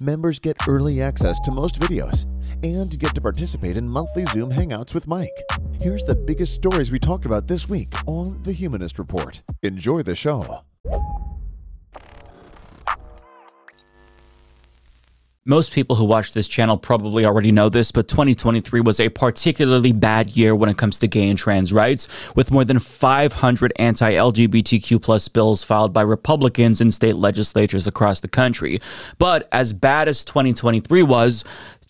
Members get early access to most videos and get to participate in monthly Zoom hangouts with Mike. Here's the biggest stories we talked about this week on The Humanist Report. Enjoy the show. Most people who watch this channel probably already know this, but 2023 was a particularly bad year when it comes to gay and trans rights, with more than 500 anti LGBTQ plus bills filed by Republicans in state legislatures across the country. But as bad as 2023 was,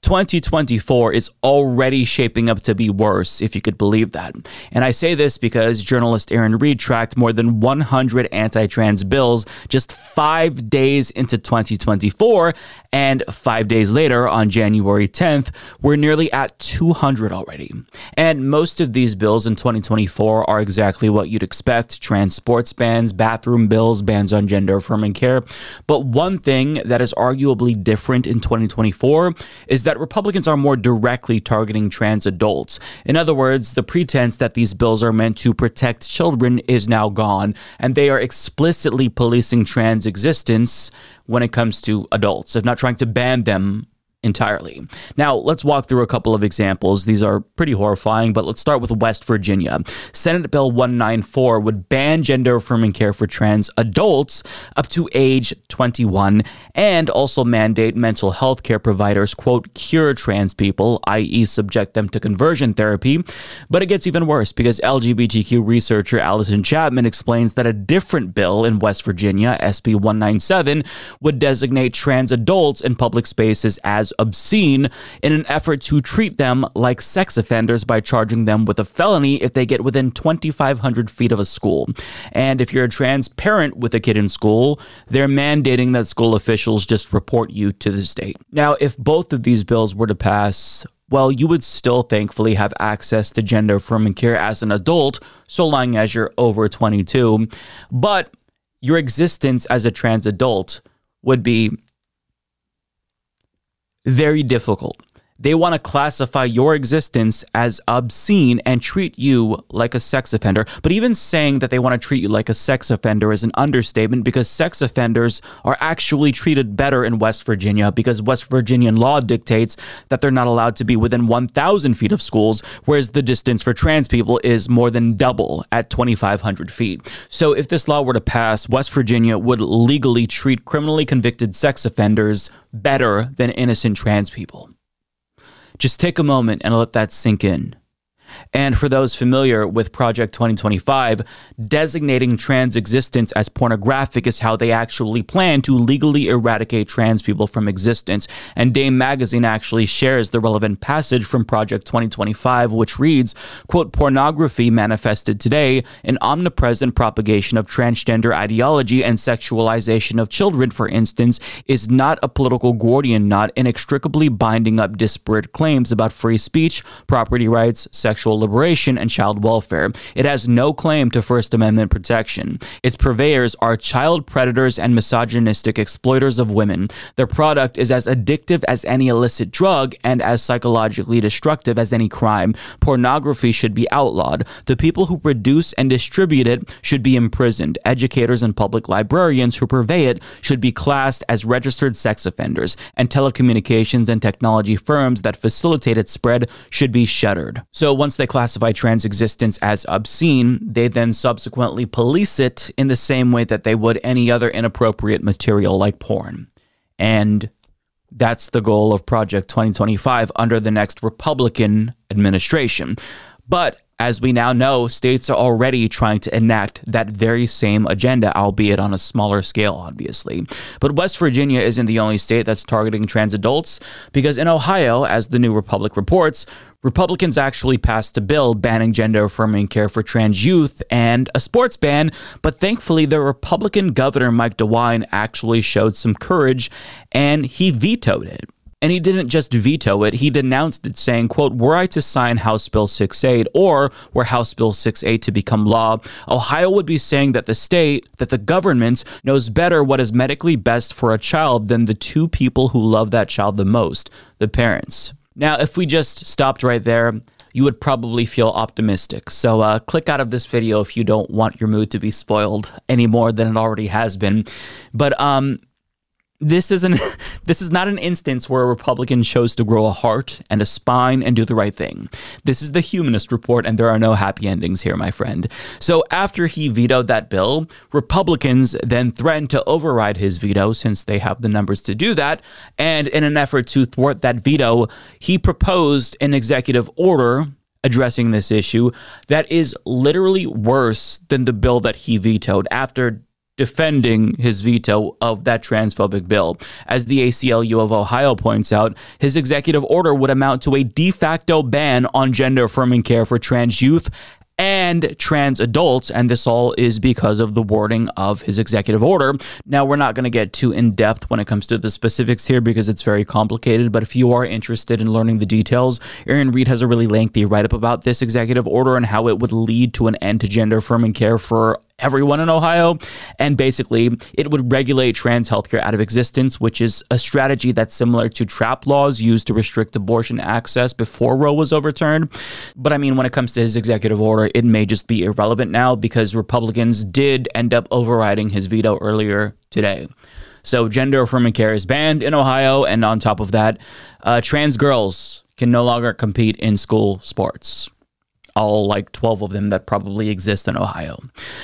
2024 is already shaping up to be worse, if you could believe that. And I say this because journalist Erin Reed tracked more than 100 anti trans bills just five days into 2024. And five days later, on January 10th, we're nearly at 200 already. And most of these bills in 2024 are exactly what you'd expect trans sports bans, bathroom bills, bans on gender affirming care. But one thing that is arguably different in 2024 is that Republicans are more directly targeting trans adults. In other words, the pretense that these bills are meant to protect children is now gone, and they are explicitly policing trans existence when it comes to adults, if not trying to ban them entirely. Now, let's walk through a couple of examples. These are pretty horrifying, but let's start with West Virginia. Senate Bill 194 would ban gender affirming care for trans adults up to age 21 and also mandate mental health care providers, quote, cure trans people, i.e., subject them to conversion therapy. But it gets even worse because LGBTQ researcher Allison Chapman explains that a different bill in West Virginia, SB 197, would designate trans adults in public spaces as obscene in an effort to treat them like sex offenders by charging them with a felony if they get within 2,500 feet of a school. And if you're a trans parent with a kid in school, they're mandating that school officials just report you to the state. Now, if both of these bills were to pass, well, you would still thankfully have access to gender affirming care as an adult, so long as you're over 22. But your existence as a trans adult would be very difficult. They want to classify your existence as obscene and treat you like a sex offender. But even saying that they want to treat you like a sex offender is an understatement because sex offenders are actually treated better in West Virginia because West Virginian law dictates that they're not allowed to be within 1,000 feet of schools, whereas the distance for trans people is more than double at 2,500 feet. So if this law were to pass, West Virginia would legally treat criminally convicted sex offenders better than innocent trans people. Just take a moment and let that sink in. And for those familiar with Project 2025, designating trans existence as pornographic is how they actually plan to legally eradicate trans people from existence. And Dame Magazine actually shares the relevant passage from Project 2025, which reads, quote, pornography manifested today, an omnipresent propagation of transgender ideology and sexualization of children, for instance, is not a political Gordian knot inextricably binding up disparate claims about free speech, property rights, sexual liberation, and child welfare. It has no claim to First Amendment protection. Its purveyors are child predators and misogynistic exploiters of women. Their product is as addictive as any illicit drug and as psychologically destructive as any crime. Pornography should be outlawed. The people who produce and distribute it should be imprisoned. Educators and public librarians who purvey it should be classed as registered sex offenders, and telecommunications and technology firms that facilitate its spread should be shuttered. So once they classify trans existence as obscene, they then subsequently police it in the same way that they would any other inappropriate material like porn. And that's the goal of Project 2025 under the next Republican administration. But as we now know, states are already trying to enact that very same agenda, albeit on a smaller scale, obviously. But West Virginia isn't the only state that's targeting trans adults, because in Ohio, as the New Republic reports, Republicans actually passed a bill banning gender affirming care for trans youth and a sports ban, but thankfully, the Republican governor, Mike DeWine, actually showed some courage and he vetoed it. And he didn't just veto it, he denounced it, saying, quote, were I to sign House Bill 68 or were House Bill 68 to become law, Ohio would be saying that the state, that the government knows better what is medically best for a child than the two people who love that child the most, the parents. Now, if we just stopped right there, you would probably feel optimistic. So uh, click out of this video if you don't want your mood to be spoiled any more than it already has been. But um, this is an this is not an instance where a Republican chose to grow a heart and a spine and do the right thing. This is the humanist report and there are no happy endings here, my friend. So after he vetoed that bill, Republicans then threatened to override his veto since they have the numbers to do that, and in an effort to thwart that veto, he proposed an executive order addressing this issue that is literally worse than the bill that he vetoed after defending his veto of that transphobic bill. As the ACLU of Ohio points out, his executive order would amount to a de facto ban on gender affirming care for trans youth and trans adults, and this all is because of the wording of his executive order. Now, we're not going to get too in depth when it comes to the specifics here because it's very complicated, but if you are interested in learning the details, Erin Reed has a really lengthy write up about this executive order and how it would lead to an end to gender affirming care for everyone in Ohio. And basically, it would regulate trans healthcare out of existence, which is a strategy that's similar to trap laws used to restrict abortion access before Roe was overturned. But I mean, when it comes to his executive order, it may just be irrelevant now because Republicans did end up overriding his veto earlier today. So, gender affirming care is banned in Ohio. And on top of that, uh, trans girls can no longer compete in school sports all like 12 of them that probably exist in Ohio.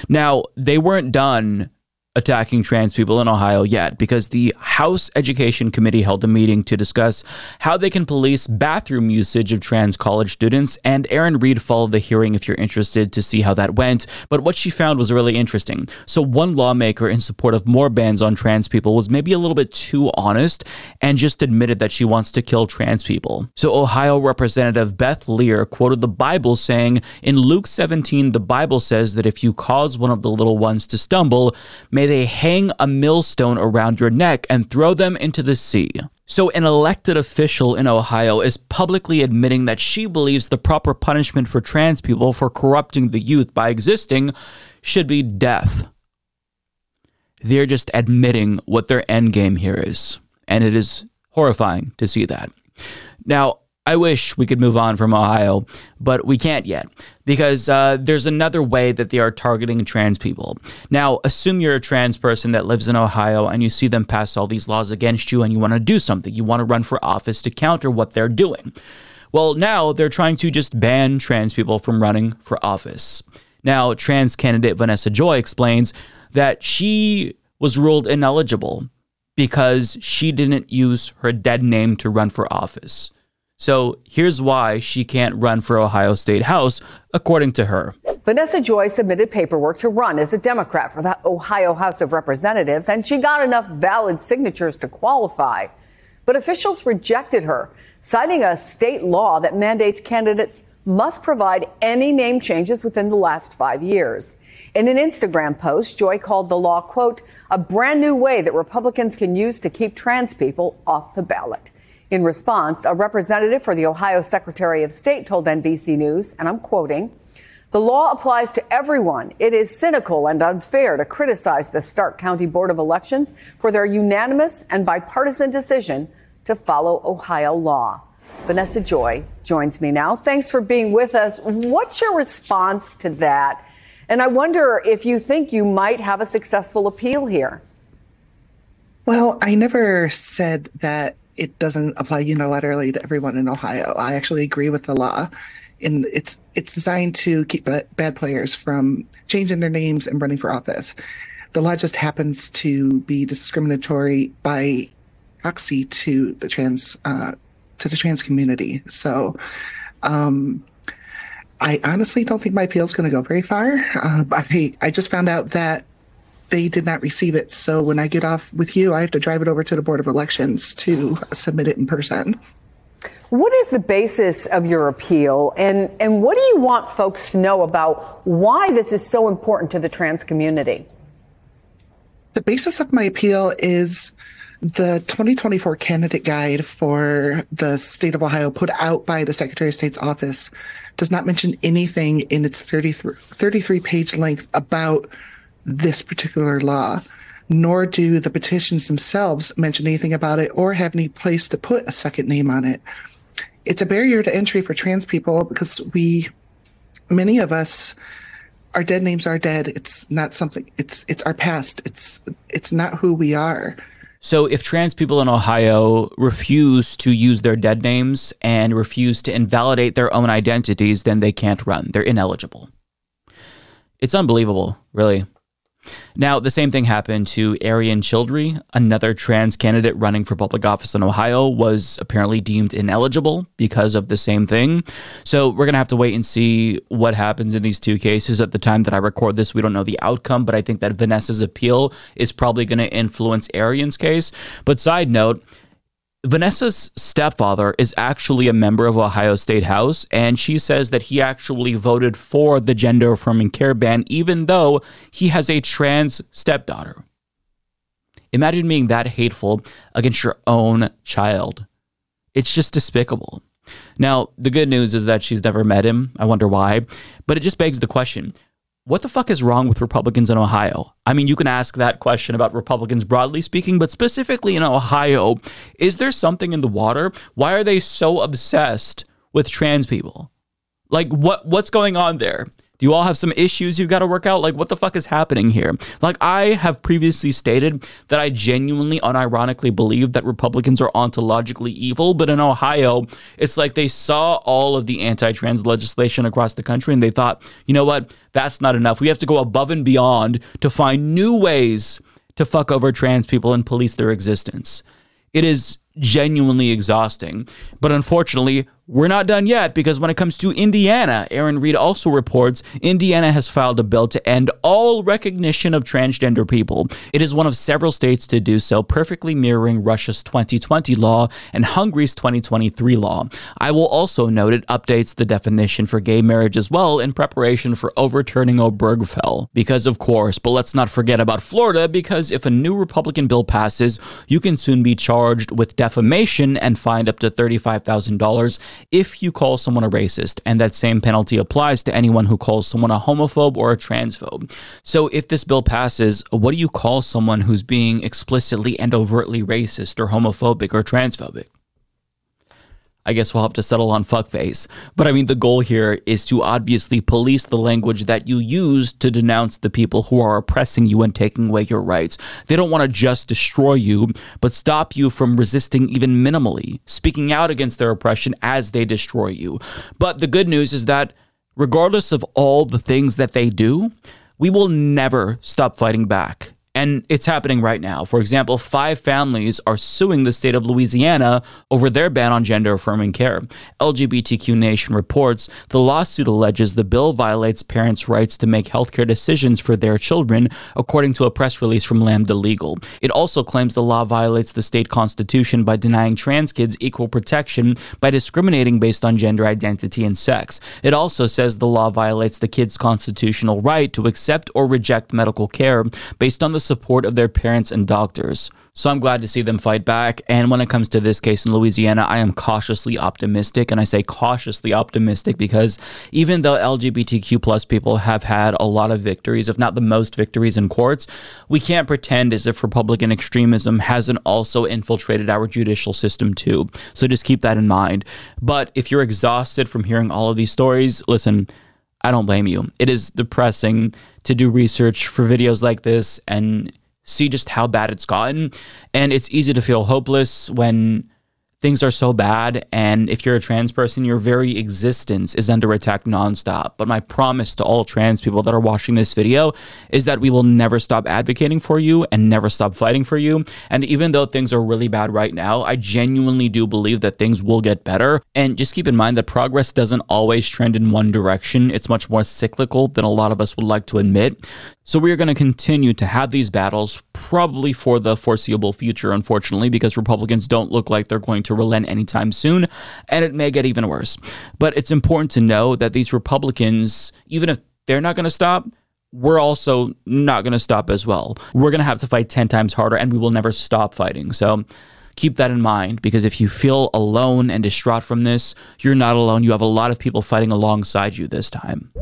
Now, they weren't done attacking trans people in Ohio yet because the House Education Committee held a meeting to discuss how they can police bathroom usage of trans college students. And Erin Reed followed the hearing if you're interested to see how that went. But what she found was really interesting. So, one lawmaker in support of more bans on trans people was maybe a little bit too honest and just admitted that she wants to kill trans people. So, Ohio Representative Beth Lear quoted the Bible saying, In Luke 17, the Bible says that if you cause one of the little ones to stumble, may may they hang a millstone around your neck and throw them into the sea. So, an elected official in Ohio is publicly admitting that she believes the proper punishment for trans people for corrupting the youth by existing should be death. They're just admitting what their end game here is. And it is horrifying to see that. Now, I wish we could move on from Ohio, but we can't yet because uh, there's another way that they are targeting trans people. Now, assume you're a trans person that lives in Ohio and you see them pass all these laws against you and you want to do something. You want to run for office to counter what they're doing. Well, now they're trying to just ban trans people from running for office. Now, trans candidate Vanessa Joy explains that she was ruled ineligible because she didn't use her dead name to run for office. So here's why she can't run for Ohio State House, according to her. Vanessa Joy submitted paperwork to run as a Democrat for the Ohio House of Representatives, and she got enough valid signatures to qualify. But officials rejected her, citing a state law that mandates candidates must provide any name changes within the last five years. In an Instagram post, Joy called the law, quote, a brand new way that Republicans can use to keep trans people off the ballot. In response, a representative for the Ohio Secretary of State told NBC News, and I'm quoting, the law applies to everyone. It is cynical and unfair to criticize the Stark County Board of Elections for their unanimous and bipartisan decision to follow Ohio law. Vanessa Joy joins me now. Thanks for being with us. What's your response to that? And I wonder if you think you might have a successful appeal here. Well, I never said that it doesn't apply unilaterally to everyone in Ohio. I actually agree with the law. And it's it's designed to keep bad players from changing their names and running for office. The law just happens to be discriminatory by proxy to the trans uh, to the trans community. So, um, I honestly don't think my appeal is going to go very far. Uh, I I just found out that they did not receive it. So when I get off with you, I have to drive it over to the Board of Elections to submit it in person. What is the basis of your appeal, and, and what do you want folks to know about why this is so important to the trans community? The basis of my appeal is The 2024 candidate guide for the state of Ohio, put out by the Secretary of State's office, does not mention anything in its 33, 33 page length about this particular law, nor do the petitions themselves mention anything about it or have any place to put a second name on it. It's a barrier to entry for trans people because we, many of us, our dead names are dead. It's not something. It's it's our past. It's it's not who we are. So, if trans people in Ohio refuse to use their dead names and refuse to invalidate their own identities, then they can't run. They're ineligible. It's unbelievable, really. Now, the same thing happened to Arienne Childrey, another trans candidate running for public office in Ohio, was apparently deemed ineligible because of the same thing. So we're going to have to wait and see what happens in these two cases. At the time that I record this, we don't know the outcome, but I think that Vanessa's appeal is probably going to influence Arienne's case. But side note, Vanessa's stepfather is actually a member of Ohio State House, and she says that he actually voted for the gender affirming care ban, even though he has a trans stepdaughter. Imagine being that hateful against your own child. It's just despicable. Now, the good news is that she's never met him. I wonder why. But it just begs the question what the fuck is wrong with Republicans in Ohio? I mean, you can ask that question about Republicans broadly speaking, but specifically in Ohio, is there something in the water? Why are they so obsessed with trans people? Like what what's going on there? Do you all have some issues you've got to work out? Like, what the fuck is happening here? Like, I have previously stated that I genuinely, unironically believe that Republicans are ontologically evil, but in Ohio, it's like they saw all of the anti trans legislation across the country and they thought, you know what? That's not enough. We have to go above and beyond to find new ways to fuck over trans people and police their existence. It is genuinely exhausting. But unfortunately, we're not done yet because when it comes to Indiana, Erin Reed also reports Indiana has filed a bill to end all recognition of transgender people. It is one of several states to do so, perfectly mirroring Russia's 2020 law and Hungary's 2023 law. I will also note it updates the definition for gay marriage as well in preparation for overturning Obergefell. Because, of course, but let's not forget about Florida because if a new Republican bill passes, you can soon be charged with defamation and fined up to $35,000 if you call someone a racist, and that same penalty applies to anyone who calls someone a homophobe or a transphobe. So, if this bill passes, what do you call someone who's being explicitly and overtly racist or homophobic or transphobic? I guess we'll have to settle on fuckface. But I mean, the goal here is to obviously police the language that you use to denounce the people who are oppressing you and taking away your rights. They don't want to just destroy you, but stop you from resisting even minimally, speaking out against their oppression as they destroy you. But the good news is that regardless of all the things that they do, we will never stop fighting back. And it's happening right now. For example, five families are suing the state of Louisiana over their ban on gender affirming care. LGBTQ Nation reports the lawsuit alleges the bill violates parents' rights to make healthcare decisions for their children, according to a press release from Lambda Legal. It also claims the law violates the state constitution by denying trans kids equal protection by discriminating based on gender identity and sex. It also says the law violates the kids' constitutional right to accept or reject medical care based on the support of their parents and doctors. So I'm glad to see them fight back. And when it comes to this case in Louisiana, I am cautiously optimistic. And I say cautiously optimistic because even though LGBTQ plus people have had a lot of victories, if not the most victories in courts, we can't pretend as if Republican extremism hasn't also infiltrated our judicial system too. So just keep that in mind. But if you're exhausted from hearing all of these stories, listen, I don't blame you. It is depressing to do research for videos like this and see just how bad it's gotten. And it's easy to feel hopeless when things are so bad. And if you're a trans person, your very existence is under attack nonstop. But my promise to all trans people that are watching this video is that we will never stop advocating for you and never stop fighting for you. And even though things are really bad right now, I genuinely do believe that things will get better. And just keep in mind that progress doesn't always trend in one direction, it's much more cyclical than a lot of us would like to admit. So we are going to continue to have these battles probably for the foreseeable future, unfortunately, because Republicans don't look like they're going to relent anytime soon, and it may get even worse. But it's important to know that these Republicans, even if they're not going to stop, we're also not going to stop as well. We're going to have to fight 10 times harder and we will never stop fighting. So keep that in mind because if you feel alone and distraught from this, you're not alone. You have a lot of people fighting alongside you this time.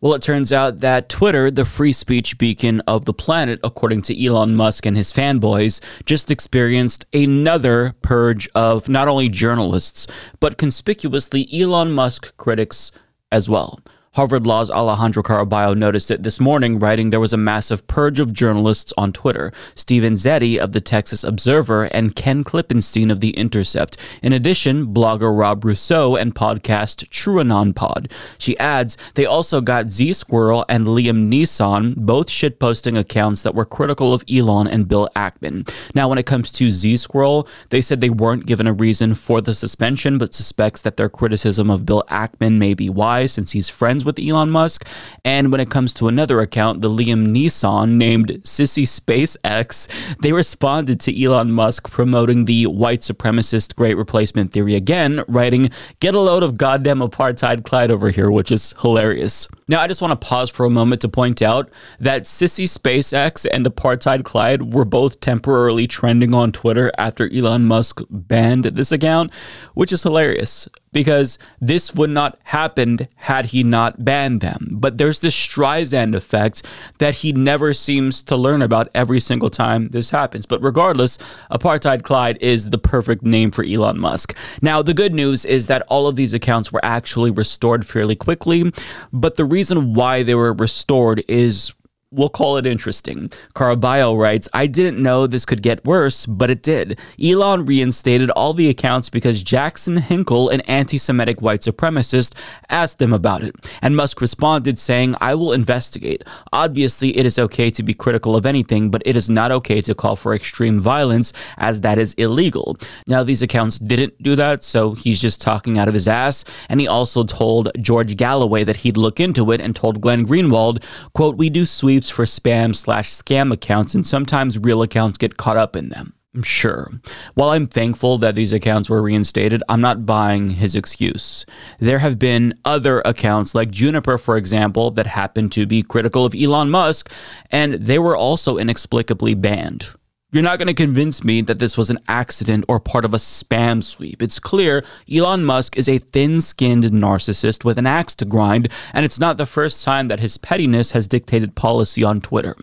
Well, it turns out that Twitter, the free speech beacon of the planet, according to Elon Musk and his fanboys, just experienced another purge of not only journalists, but conspicuously Elon Musk critics as well. Harvard Law's Alejandra Caraballo noticed it this morning, writing there was a massive purge of journalists on Twitter. Stephen Zeddy of the Texas Observer and Ken Klippenstein of The Intercept. In addition, blogger Rob Rousseau and podcast TrueAnon Pod. She adds, they also got Z Squirrel and Liam Neeson, both shitposting accounts that were critical of Elon and Bill Ackman. Now, when it comes to Z Squirrel, they said they weren't given a reason for the suspension, but suspects that their criticism of Bill Ackman may be wise since he's friends friends with Elon Musk. And when it comes to another account, the Liam Neeson named Sissy SpaceX, they responded to Elon Musk promoting the white supremacist great replacement theory again, writing, Get a load of goddamn apartheid Clyde over here, which is hilarious. Now, I just want to pause for a moment to point out that Sissy SpaceX and Apartheid Clyde were both temporarily trending on Twitter after Elon Musk banned this account, which is hilarious because this would not happen had he not banned them. But there's this Streisand effect that he never seems to learn about every single time this happens. But regardless, Apartheid Clyde is the perfect name for Elon Musk. Now, the good news is that all of these accounts were actually restored fairly quickly, but the reason why they were restored is We'll call it interesting. Caraballo writes, I didn't know this could get worse, but it did. Elon reinstated all the accounts because Jackson Hinkle, an anti Semitic white supremacist, asked him about it. And Musk responded, saying, I will investigate. Obviously, it is okay to be critical of anything, but it is not okay to call for extreme violence, as that is illegal. Now, these accounts didn't do that, so he's just talking out of his ass. And he also told George Galloway that he'd look into it and told Glenn Greenwald, quote, We do sweep for spam slash scam accounts, and sometimes real accounts get caught up in them. I'm sure. While I'm thankful that these accounts were reinstated, I'm not buying his excuse. There have been other accounts, like Juniper, for example, that happened to be critical of Elon Musk, and they were also inexplicably banned. You're not going to convince me that this was an accident or part of a spam sweep. It's clear Elon Musk is a thin skinned narcissist with an axe to grind, and it's not the first time that his pettiness has dictated policy on Twitter.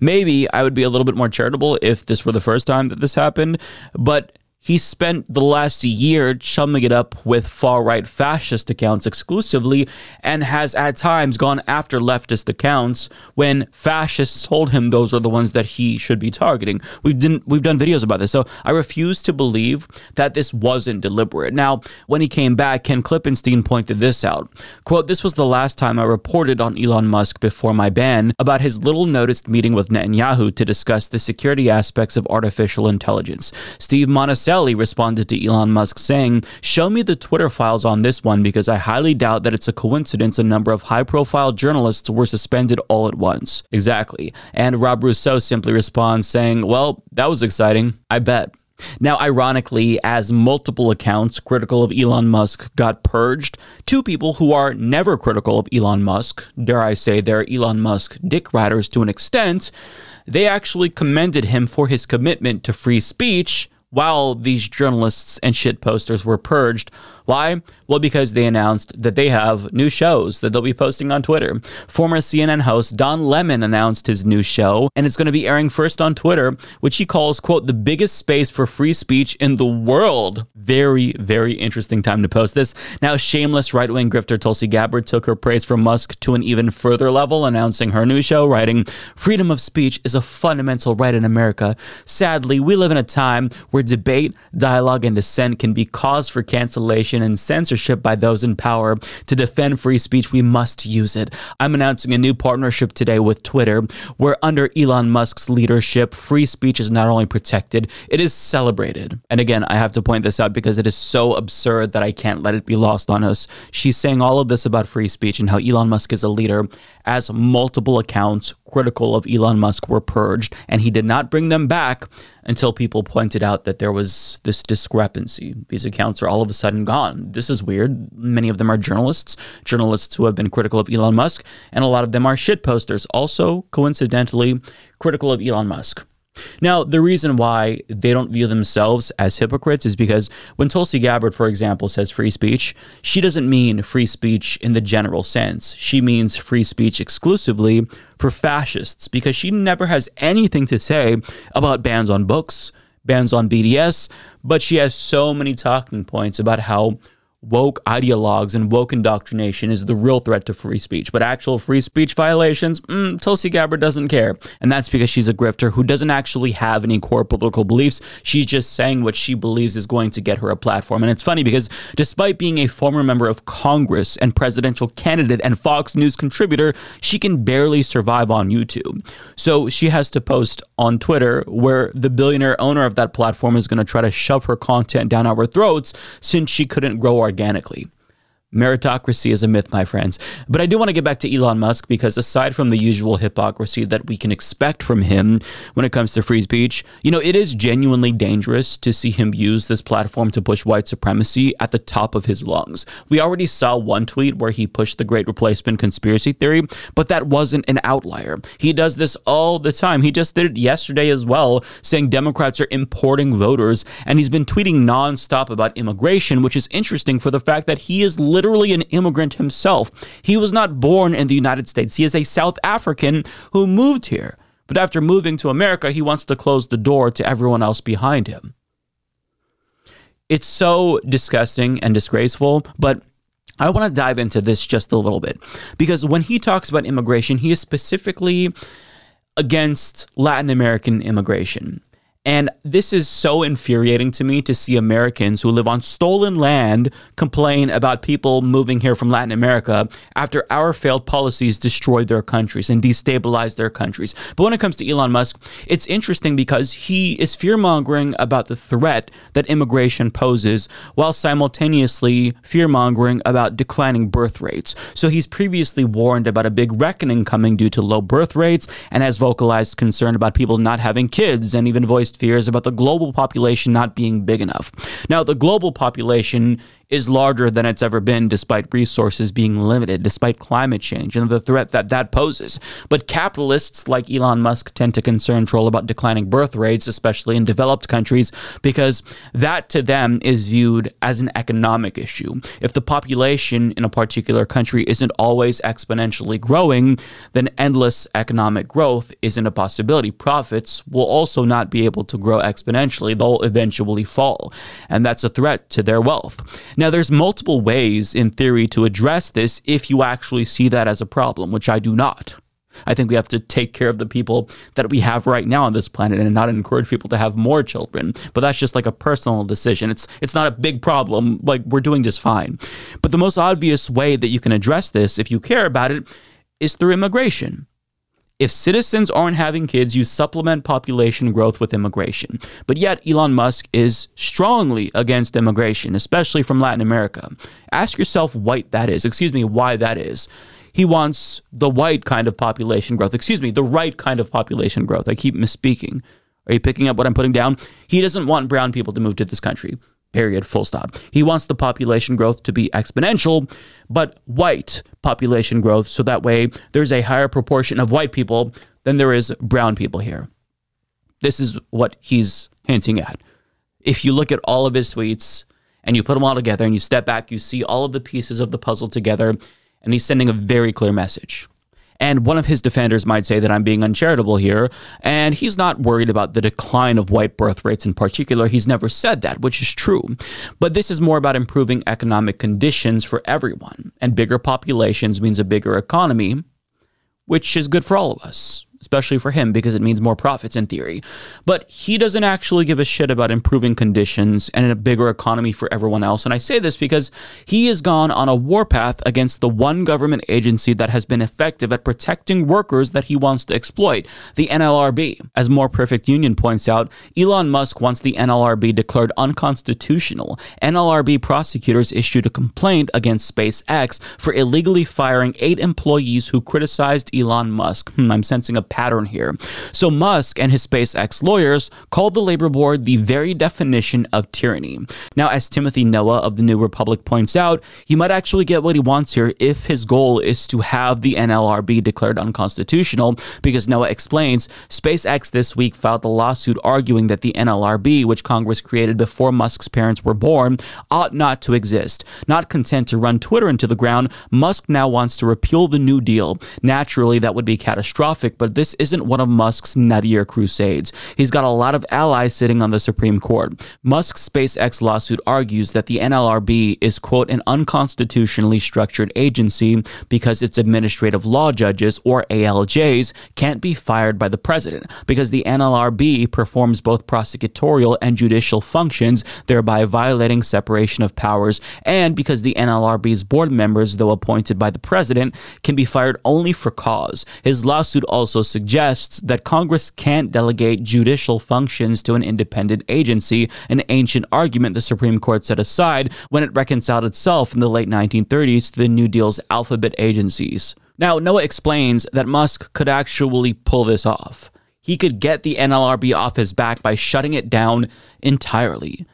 Maybe I would be a little bit more charitable if this were the first time that this happened, but he spent the last year chumming it up with far right fascist accounts exclusively and has at times gone after leftist accounts when fascists told him those are the ones that he should be targeting. We've done, we've done videos about this. So I refuse to believe that this wasn't deliberate. Now, when he came back, Ken Klippenstein pointed this out. Quote, This was the last time I reported on Elon Musk before my ban about his little noticed meeting with Netanyahu to discuss the security aspects of artificial intelligence. Steve Monacelli responded to Elon Musk saying, Show me the Twitter files on this one because I highly doubt that it's a coincidence a number of high profile journalists were suspended all at once. Exactly. And Rob Rousseau simply responds saying, Well, that was exciting. I bet. Now, ironically, as multiple accounts critical of Elon Musk got purged, two people who are never critical of Elon Musk, dare I say they're Elon Musk dick riders to an extent, they actually commended him for his commitment to free speech while these journalists and shit posters were purged why? Well, because they announced that they have new shows that they'll be posting on Twitter. Former CNN host Don Lemon announced his new show, and it's going to be airing first on Twitter, which he calls, quote, the biggest space for free speech in the world. Very, very interesting time to post this. Now, shameless right wing grifter Tulsi Gabbard took her praise for Musk to an even further level, announcing her new show, writing, Freedom of speech is a fundamental right in America. Sadly, we live in a time where debate, dialogue, and dissent can be cause for cancellation and censorship by those in power. To defend free speech, we must use it. I'm announcing a new partnership today with Twitter, where under Elon Musk's leadership, free speech is not only protected, it is celebrated. And again, I have to point this out because it is so absurd that I can't let it be lost on us. She's saying all of this about free speech and how Elon Musk is a leader as multiple accounts critical of Elon Musk were purged, and he did not bring them back until people pointed out that there was this discrepancy. These accounts are all of a sudden gone. This is weird. Many of them are journalists, journalists who have been critical of Elon Musk, and a lot of them are shit posters, also coincidentally critical of Elon Musk. Now, the reason why they don't view themselves as hypocrites is because when Tulsi Gabbard, for example, says free speech, she doesn't mean free speech in the general sense. She means free speech exclusively for fascists because she never has anything to say about bans on books, bans on BDS, but she has so many talking points about how woke ideologues and woke indoctrination is the real threat to free speech. But actual free speech violations, mm, Tulsi Gabbard doesn't care. And that's because she's a grifter who doesn't actually have any core political beliefs. She's just saying what she believes is going to get her a platform. And it's funny because despite being a former member of Congress and presidential candidate and Fox News contributor, she can barely survive on YouTube. So she has to post on Twitter where the billionaire owner of that platform is going to try to shove her content down our throats since she couldn't grow our organically. Meritocracy is a myth, my friends. But I do want to get back to Elon Musk because aside from the usual hypocrisy that we can expect from him when it comes to free speech, you know, it is genuinely dangerous to see him use this platform to push white supremacy at the top of his lungs. We already saw one tweet where he pushed the great replacement conspiracy theory, but that wasn't an outlier. He does this all the time. He just did it yesterday as well, saying Democrats are importing voters, and he's been tweeting nonstop about immigration, which is interesting for the fact that he is literally literally an immigrant himself. He was not born in the United States. He is a South African who moved here. But after moving to America, he wants to close the door to everyone else behind him. It's so disgusting and disgraceful, but I want to dive into this just a little bit because when he talks about immigration, he is specifically against Latin American immigration. And this is so infuriating to me to see Americans who live on stolen land complain about people moving here from Latin America after our failed policies destroyed their countries and destabilized their countries. But when it comes to Elon Musk, it's interesting because he is fear mongering about the threat that immigration poses while simultaneously fear mongering about declining birth rates. So he's previously warned about a big reckoning coming due to low birth rates and has vocalized concern about people not having kids and even voiced fears about the global population not being big enough. Now, the global population is larger than it's ever been, despite resources being limited, despite climate change and the threat that that poses. But capitalists like Elon Musk tend to concern troll about declining birth rates, especially in developed countries, because that to them is viewed as an economic issue. If the population in a particular country isn't always exponentially growing, then endless economic growth isn't a possibility. Profits will also not be able to grow exponentially, they'll eventually fall. And that's a threat to their wealth. Now, there's multiple ways in theory to address this if you actually see that as a problem, which I do not. I think we have to take care of the people that we have right now on this planet and not encourage people to have more children. But that's just like a personal decision. It's it's not a big problem. Like we're doing just fine. But the most obvious way that you can address this if you care about it is through immigration. If citizens aren't having kids, you supplement population growth with immigration. But yet, Elon Musk is strongly against immigration, especially from Latin America. Ask yourself why that is. Excuse me, why that is. He wants the white kind of population growth. Excuse me, the right kind of population growth. I keep misspeaking. Are you picking up what I'm putting down? He doesn't want brown people to move to this country. Period. Full stop. He wants the population growth to be exponential, but white population growth. So that way there's a higher proportion of white people than there is brown people here. This is what he's hinting at. If you look at all of his tweets and you put them all together and you step back, you see all of the pieces of the puzzle together, and he's sending a very clear message. And one of his defenders might say that I'm being uncharitable here, and he's not worried about the decline of white birth rates in particular. He's never said that, which is true. But this is more about improving economic conditions for everyone, and bigger populations means a bigger economy, which is good for all of us especially for him because it means more profits in theory. But he doesn't actually give a shit about improving conditions and a bigger economy for everyone else. And I say this because he has gone on a warpath against the one government agency that has been effective at protecting workers that he wants to exploit, the NLRB. As More Perfect Union points out, Elon Musk wants the NLRB declared unconstitutional. NLRB prosecutors issued a complaint against SpaceX for illegally firing eight employees who criticized Elon Musk. Hmm, I'm sensing a pattern here. So Musk and his SpaceX lawyers called the labor board the very definition of tyranny. Now, as Timothy Noah of the New Republic points out, he might actually get what he wants here if his goal is to have the NLRB declared unconstitutional, because Noah explains SpaceX this week filed a lawsuit arguing that the NLRB, which Congress created before Musk's parents were born, ought not to exist. Not content to run Twitter into the ground, Musk now wants to repeal the New Deal. Naturally, that would be catastrophic, but this isn't one of Musk's nuttier crusades. He's got a lot of allies sitting on the Supreme Court. Musk's SpaceX lawsuit argues that the NLRB is, quote, an unconstitutionally structured agency because its administrative law judges, or ALJs, can't be fired by the president because the NLRB performs both prosecutorial and judicial functions, thereby violating separation of powers, and because the NLRB's board members, though appointed by the president, can be fired only for cause. His lawsuit also suggests that Congress can't delegate judicial functions to an independent agency, an ancient argument the Supreme Court set aside when it reconciled itself in the late 1930s to the New Deal's alphabet agencies. Now, Noah explains that Musk could actually pull this off. He could get the NLRB off his back by shutting it down entirely.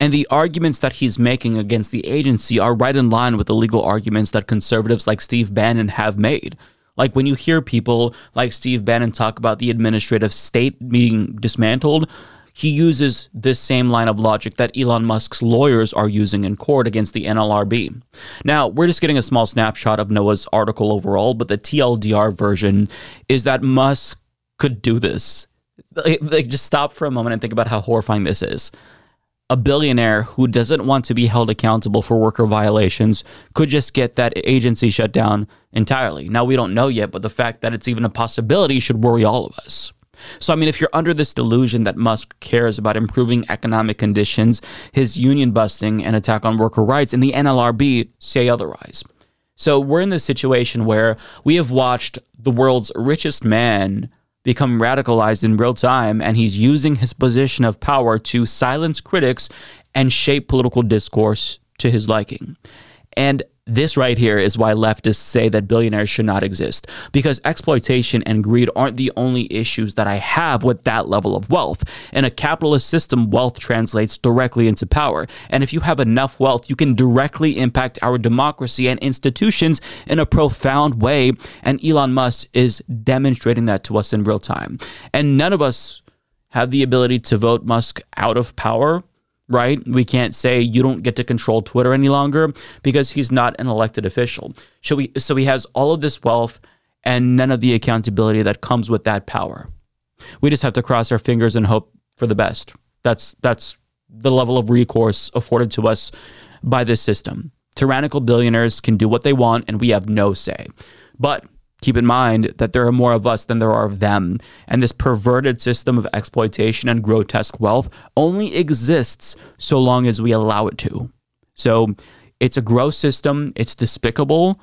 And the arguments that he's making against the agency are right in line with the legal arguments that conservatives like Steve Bannon have made. Like when you hear people like Steve Bannon talk about the administrative state being dismantled, he uses this same line of logic that Elon Musk's lawyers are using in court against the NLRB. Now, we're just getting a small snapshot of Noah's article overall, but the TLDR version is that Musk could do this. Like, just stop for a moment and think about how horrifying this is. A billionaire who doesn't want to be held accountable for worker violations could just get that agency shut down entirely. Now, we don't know yet, but the fact that it's even a possibility should worry all of us. So, I mean, if you're under this delusion that Musk cares about improving economic conditions, his union busting and attack on worker rights, and the NLRB say otherwise. So, we're in this situation where we have watched the world's richest man become radicalized in real time, and he's using his position of power to silence critics and shape political discourse to his liking. And this right here is why leftists say that billionaires should not exist, because exploitation and greed aren't the only issues that I have with that level of wealth. In a capitalist system, wealth translates directly into power. And if you have enough wealth, you can directly impact our democracy and institutions in a profound way. And Elon Musk is demonstrating that to us in real time. And none of us have the ability to vote Musk out of power right? We can't say you don't get to control Twitter any longer because he's not an elected official. So, we, so he has all of this wealth and none of the accountability that comes with that power. We just have to cross our fingers and hope for the best. That's that's the level of recourse afforded to us by this system. Tyrannical billionaires can do what they want and we have no say. But Keep in mind that there are more of us than there are of them, and this perverted system of exploitation and grotesque wealth only exists so long as we allow it to. So it's a gross system, it's despicable,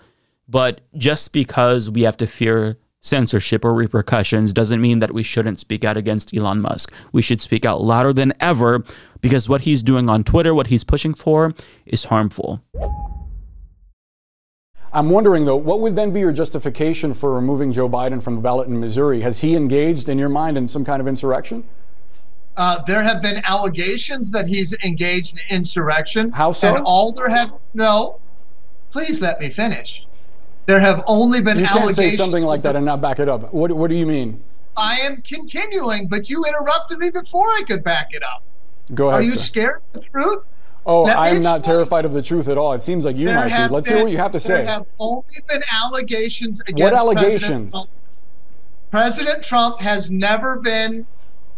but just because we have to fear censorship or repercussions doesn't mean that we shouldn't speak out against Elon Musk. We should speak out louder than ever because what he's doing on Twitter, what he's pushing for, is harmful. I'm wondering, though, what would then be your justification for removing Joe Biden from the ballot in Missouri? Has he engaged, in your mind, in some kind of insurrection? Uh, there have been allegations that he's engaged in insurrection. How so? And all there have no. Please let me finish. There have only been you allegations. can't say something like that and not back it up. What, what do you mean? I am continuing, but you interrupted me before I could back it up. Go ahead. Are you sir. scared of the truth? Oh, I'm not terrified of the truth at all. It seems like you there might be. Let's been, hear what you have to say. There have only been allegations against What allegations? President Trump. President Trump has never been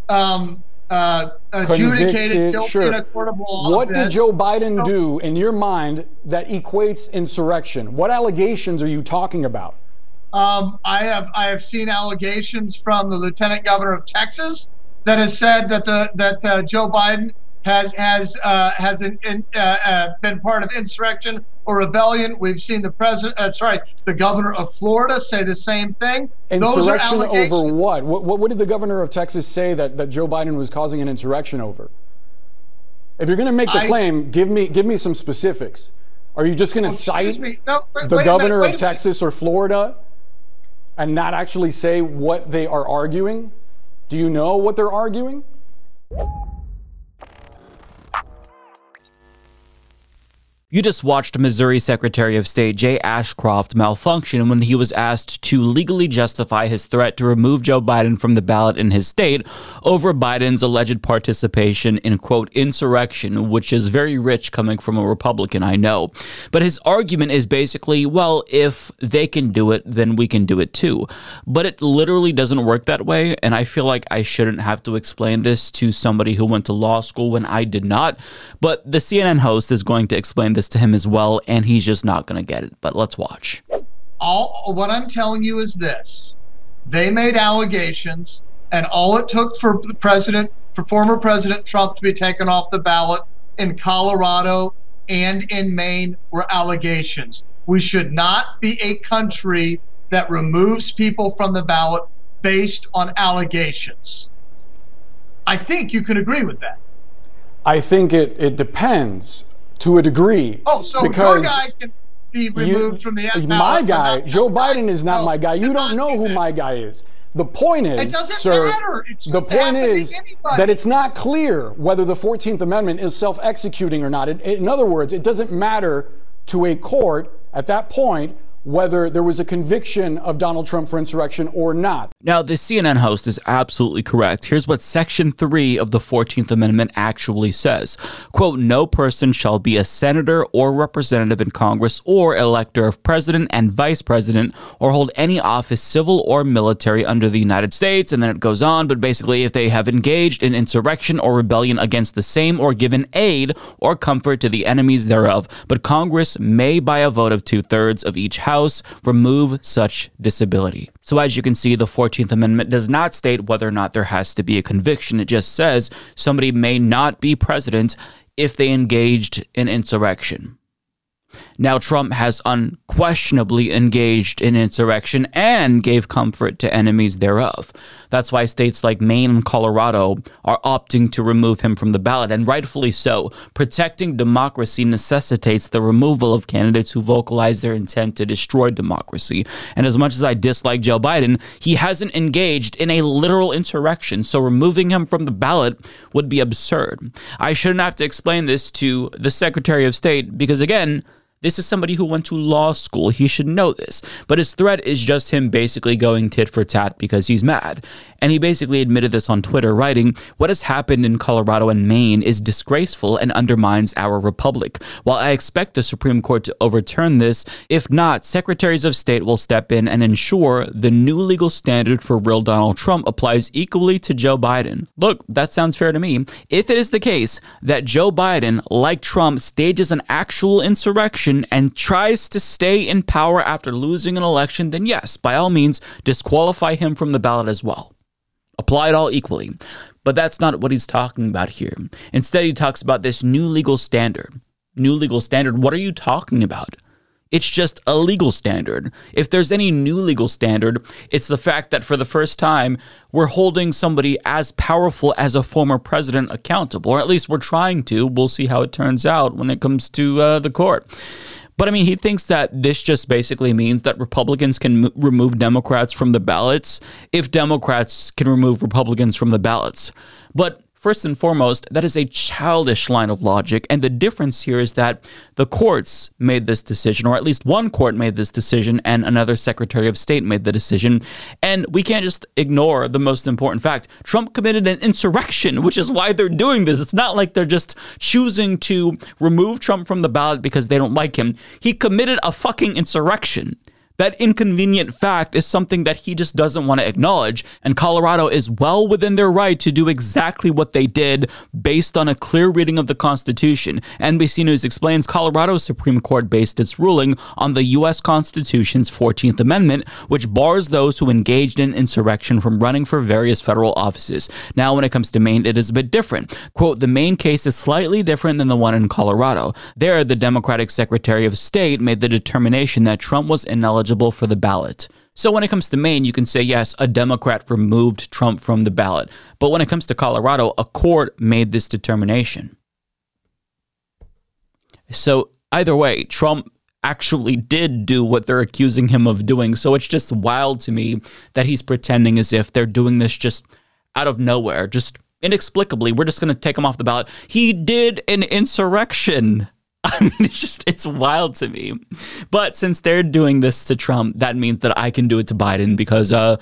um, uh, adjudicated guilty sure. in a court of law. What did. Joe Biden So- do in your mind that equates insurrection? What allegations are you talking about? Um, I have I have seen allegations from the lieutenant governor of Texas that has said that the that uh, Joe Biden has has uh, has in, uh, uh, been part of insurrection or rebellion. We've seen the president, uh, sorry, the governor of Florida say the same thing. Those Insurrection over what? what? What what did the governor of Texas say that, that Joe Biden was causing an insurrection over? If you're going to make the I- claim, give me give me some specifics. Are you just going to Oh, cite. No, wait- the wait governor minute, of. Texas or Florida? and not actually say what they are arguing? Do you know what they're arguing? You just watched Missouri Secretary of State Jay Ashcroft malfunction when he was asked to legally justify his threat to remove Joe Biden from the ballot in his state over Biden's alleged participation in, quote, insurrection, which is very rich coming from a Republican, I know. But his argument is basically, well, if they can do it, then we can do it too. But it literally doesn't work that way. And I feel like I shouldn't have to explain this to somebody who went to law school when I did not. But the CNN host is going to explain this to him as well, and he's just not going to get it. But let's watch. All what I'm telling you is this: they made allegations, and all it took for the president, for former President Trump, to be taken off the ballot in Colorado and in Maine were allegations. We should not be a country that removes people from the ballot based on allegations. I think you can agree with that. I think it, it depends to a degree. Oh, so your guy can be removed you, from the. My guy, Joe Biden, is not no, my guy. You don't know who my guy is. The point is, sir, the point is that it's not clear whether the 14th Amendment is self executing or not. in other words, it doesn't matter to a court at that point whether there was a conviction of Donald Trump for insurrection or not. Now, the CNN host is absolutely correct. Here's what Section 3 of the 14th Amendment actually says quote, No person shall be a senator or representative in Congress or elector of president and vice president or hold any office, civil or military, under the United States. And then it goes on, but basically, if they have engaged in insurrection or rebellion against the same or given aid or comfort to the enemies thereof. But Congress may, by a vote of two thirds of each house, House remove such disability. So, as you can see, the 14th Amendment does not state whether or not there has to be a conviction. It just says somebody may not be president if they engaged in insurrection. Now, Trump has unquestionably engaged in insurrection and gave comfort to enemies thereof. That's why states like Maine and Colorado are opting to remove him from the ballot, and rightfully so. Protecting democracy necessitates the removal of candidates who vocalize their intent to destroy democracy. And as much as I dislike Joe Biden, he hasn't engaged in a literal insurrection, so removing him from the ballot would be absurd. I shouldn't have to explain this to the Secretary of State because, again, this is somebody who went to law school. He should know this. But his threat is just him basically going tit for tat because he's mad. And he basically admitted this on Twitter, writing, What has happened in Colorado and Maine is disgraceful and undermines our republic. While I expect the Supreme Court to overturn this, if not, secretaries of state will step in and ensure the new legal standard for real Donald Trump applies equally to Joe Biden. Look, that sounds fair to me. If it is the case that Joe Biden, like Trump, stages an actual insurrection, and tries to stay in power after losing an election, then yes, by all means, disqualify him from the ballot as well. Apply it all equally. But that's not what he's talking about here. Instead, he talks about this new legal standard. New legal standard, what are you talking about? It's just a legal standard. If there's any new legal standard, it's the fact that for the first time, we're holding somebody as powerful as a former president accountable, or at least we're trying to. We'll see how it turns out when it comes to uh, the court. But I mean, he thinks that this just basically means that Republicans can m- remove Democrats from the ballots if Democrats can remove Republicans from the ballots. But First and foremost, that is a childish line of logic, and the difference here is that the courts made this decision, or at least one court made this decision, and another Secretary of State made the decision. And we can't just ignore the most important fact. Trump committed an insurrection, which is why they're doing this. It's not like they're just choosing to remove Trump from the ballot because they don't like him. He committed a fucking insurrection. That inconvenient fact is something that he just doesn't want to acknowledge, and Colorado is well within their right to do exactly what they did based on a clear reading of the Constitution. NBC News explains Colorado's Supreme Court based its ruling on the U.S. Constitution's 14th Amendment, which bars those who engaged in insurrection from running for various federal offices. Now, when it comes to Maine, it is a bit different. Quote, the Maine case is slightly different than the one in Colorado. There, the Democratic Secretary of State made the determination that Trump was ineligible eligible for the ballot. So when it comes to Maine, you can say, yes, a Democrat removed Trump from the ballot. But when it comes to Colorado, a court made this determination. So either way, Trump actually did do what they're accusing him of doing. So it's just wild to me that he's pretending as if they're doing this just out of nowhere, just inexplicably. We're just going to take him off the ballot. He did an insurrection. I mean, it's just, it's wild to me. But since they're doing this to Trump, that means that I can do it to Biden because, uh,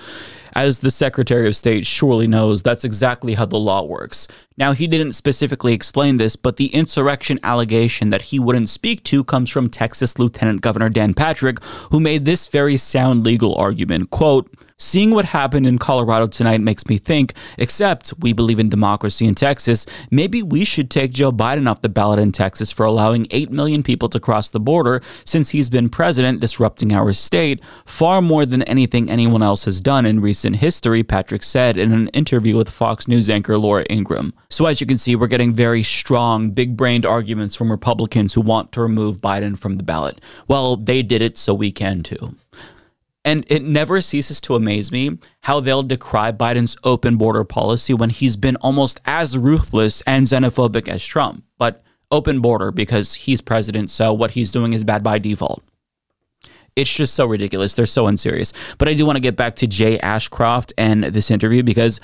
as the Secretary of State surely knows, that's exactly how the law works. Now, he didn't specifically explain this, but the insurrection allegation that he wouldn't speak to comes from Texas Lieutenant Governor Dan Patrick, who made this very sound legal argument. Quote, Seeing what happened in Colorado tonight makes me think, except we believe in democracy in Texas, maybe we should take Joe Biden off the ballot in Texas for allowing 8 million people to cross the border since he's been president, disrupting our state far more than anything anyone else has done in recent history, Patrick said in an interview with Fox News anchor Laura Ingraham. So, as you can see, we're getting very strong, big brained arguments from Republicans who want to remove Biden from the ballot. Well, they did it, so we can too. And it never ceases to amaze me how they'll decry Biden's open border policy when he's been almost as ruthless and xenophobic as Trump. But open border because he's president, so what he's doing is bad by default. It's just so ridiculous. They're so unserious. But I do want to get back to Jay Ashcroft and this interview because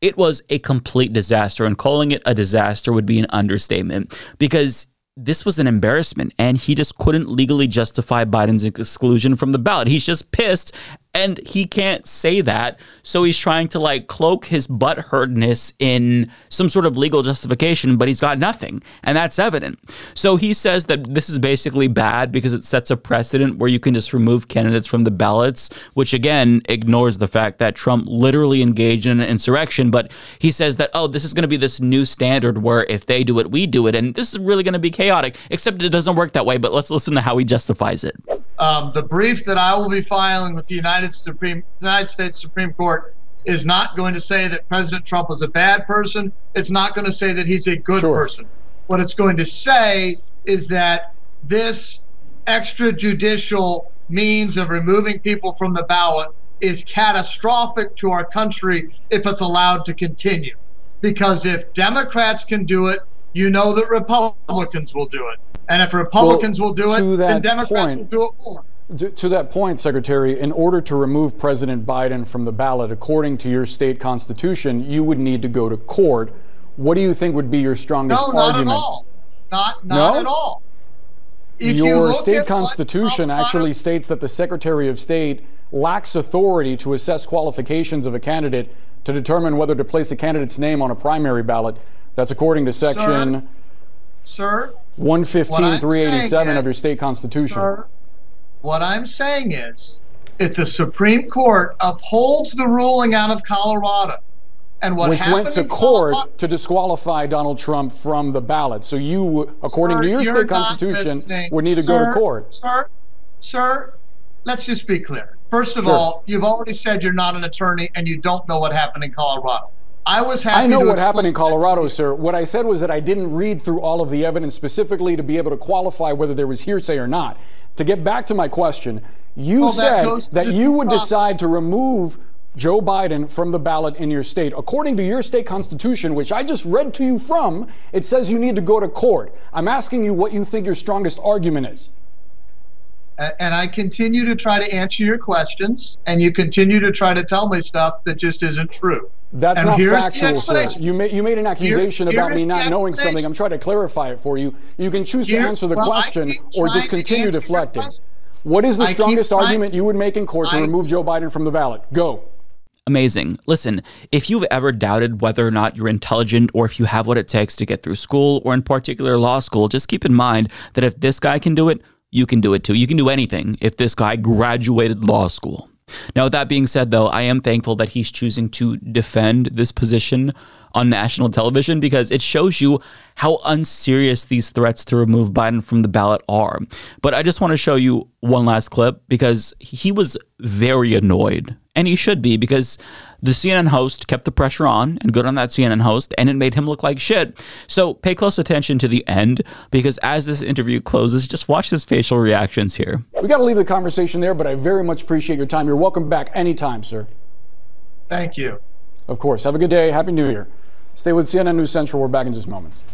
it was a complete disaster, and calling it a disaster would be an understatement because this was an embarrassment and he just couldn't legally justify Biden's exclusion from the ballot. He's just pissed and he can't say that. So he's trying to like cloak his butthurtness in some sort of legal justification, but he's got nothing. And that's evident. So he says that this is basically bad because it sets a precedent where you can just remove candidates from the ballots, which again ignores the fact that Trump literally engaged in an insurrection. But he says that, oh, this is going to be this new standard where if they do it, we do it. And this is really going to be chaotic, except it doesn't work that way. But let's listen to how he justifies it. Um, the brief that I will be filing with the United Supreme United States Supreme Court is not going to say that President Trump was a bad person. It's not going to say that he's a good sure. person. What it's going to say is that this extrajudicial means of removing people from the ballot is catastrophic to our country if it's allowed to continue. Because if Democrats can do it, you know that Republicans will do it. And if Republicans well, will do it, then Democrats point, will do it more. To, to, that point, Secretary, in order to remove President Biden from the ballot, according to your state constitution, you would need to go to court. What do you think would be your strongest no, not argument? At all. Not, not no? at all. If your you state constitution actually states that the Secretary of State lacks authority to assess qualifications of a candidate to determine whether to place a candidate's name on a primary ballot. That's according to section sir, sir 115 387 of your state constitution. Sir, what I'm saying is, if the Supreme Court upholds the ruling out of Colorado, and what which went to court Colorado, to disqualify Donald Trump from the ballot. So you, according sir, to your state constitution, listening. would need to sir, go to court. Sir, sir, let's just be clear. First of sure. all, you've already said you're not an attorney and you don't know what happened in Colorado. I was happy. I know what happened in Colorado, sir. What I said was that I didn't read through all of the evidence specifically to be able to qualify whether there was hearsay or not. To get back to my question, you well, said that, that you would process. decide to remove Joe Biden from the ballot in your state. According to your state constitution, which I just read to you from, it says you need to go to court. I'm asking you what you think your strongest argument is. And I continue to try to answer your questions, and you continue to try to tell me stuff that just isn't true. That's and not factual, sir. You made, you made an accusation Here, about me not knowing something. I'm trying to clarify it for you. You can choose Here, to answer the well, question or just continue deflecting. What is the I strongest argument you would make in court to I, remove Joe Biden from the ballot? Go. Amazing. Listen, if you've ever doubted whether or not you're intelligent or if you have what it takes to get through school or in particular law school, just keep in mind that if this guy can do it, you can do it too. You can do anything if this guy graduated law school. Now, with that being said, though, I am thankful that he's choosing to defend this position on national television because it shows you how unserious these threats to remove Biden from the ballot are. But I just want to show you one last clip because he was very annoyed, and he should be because the CNN host kept the pressure on and good on that CNN host, and it made him look like shit. So pay close attention to the end because as this interview closes, just watch his facial reactions here. We got to leave the conversation there, but I very much appreciate your time. You're welcome back anytime, sir. Thank you. Of course. Have a good day. Happy New Year. Stay with CNN News Central. We're back in just moments.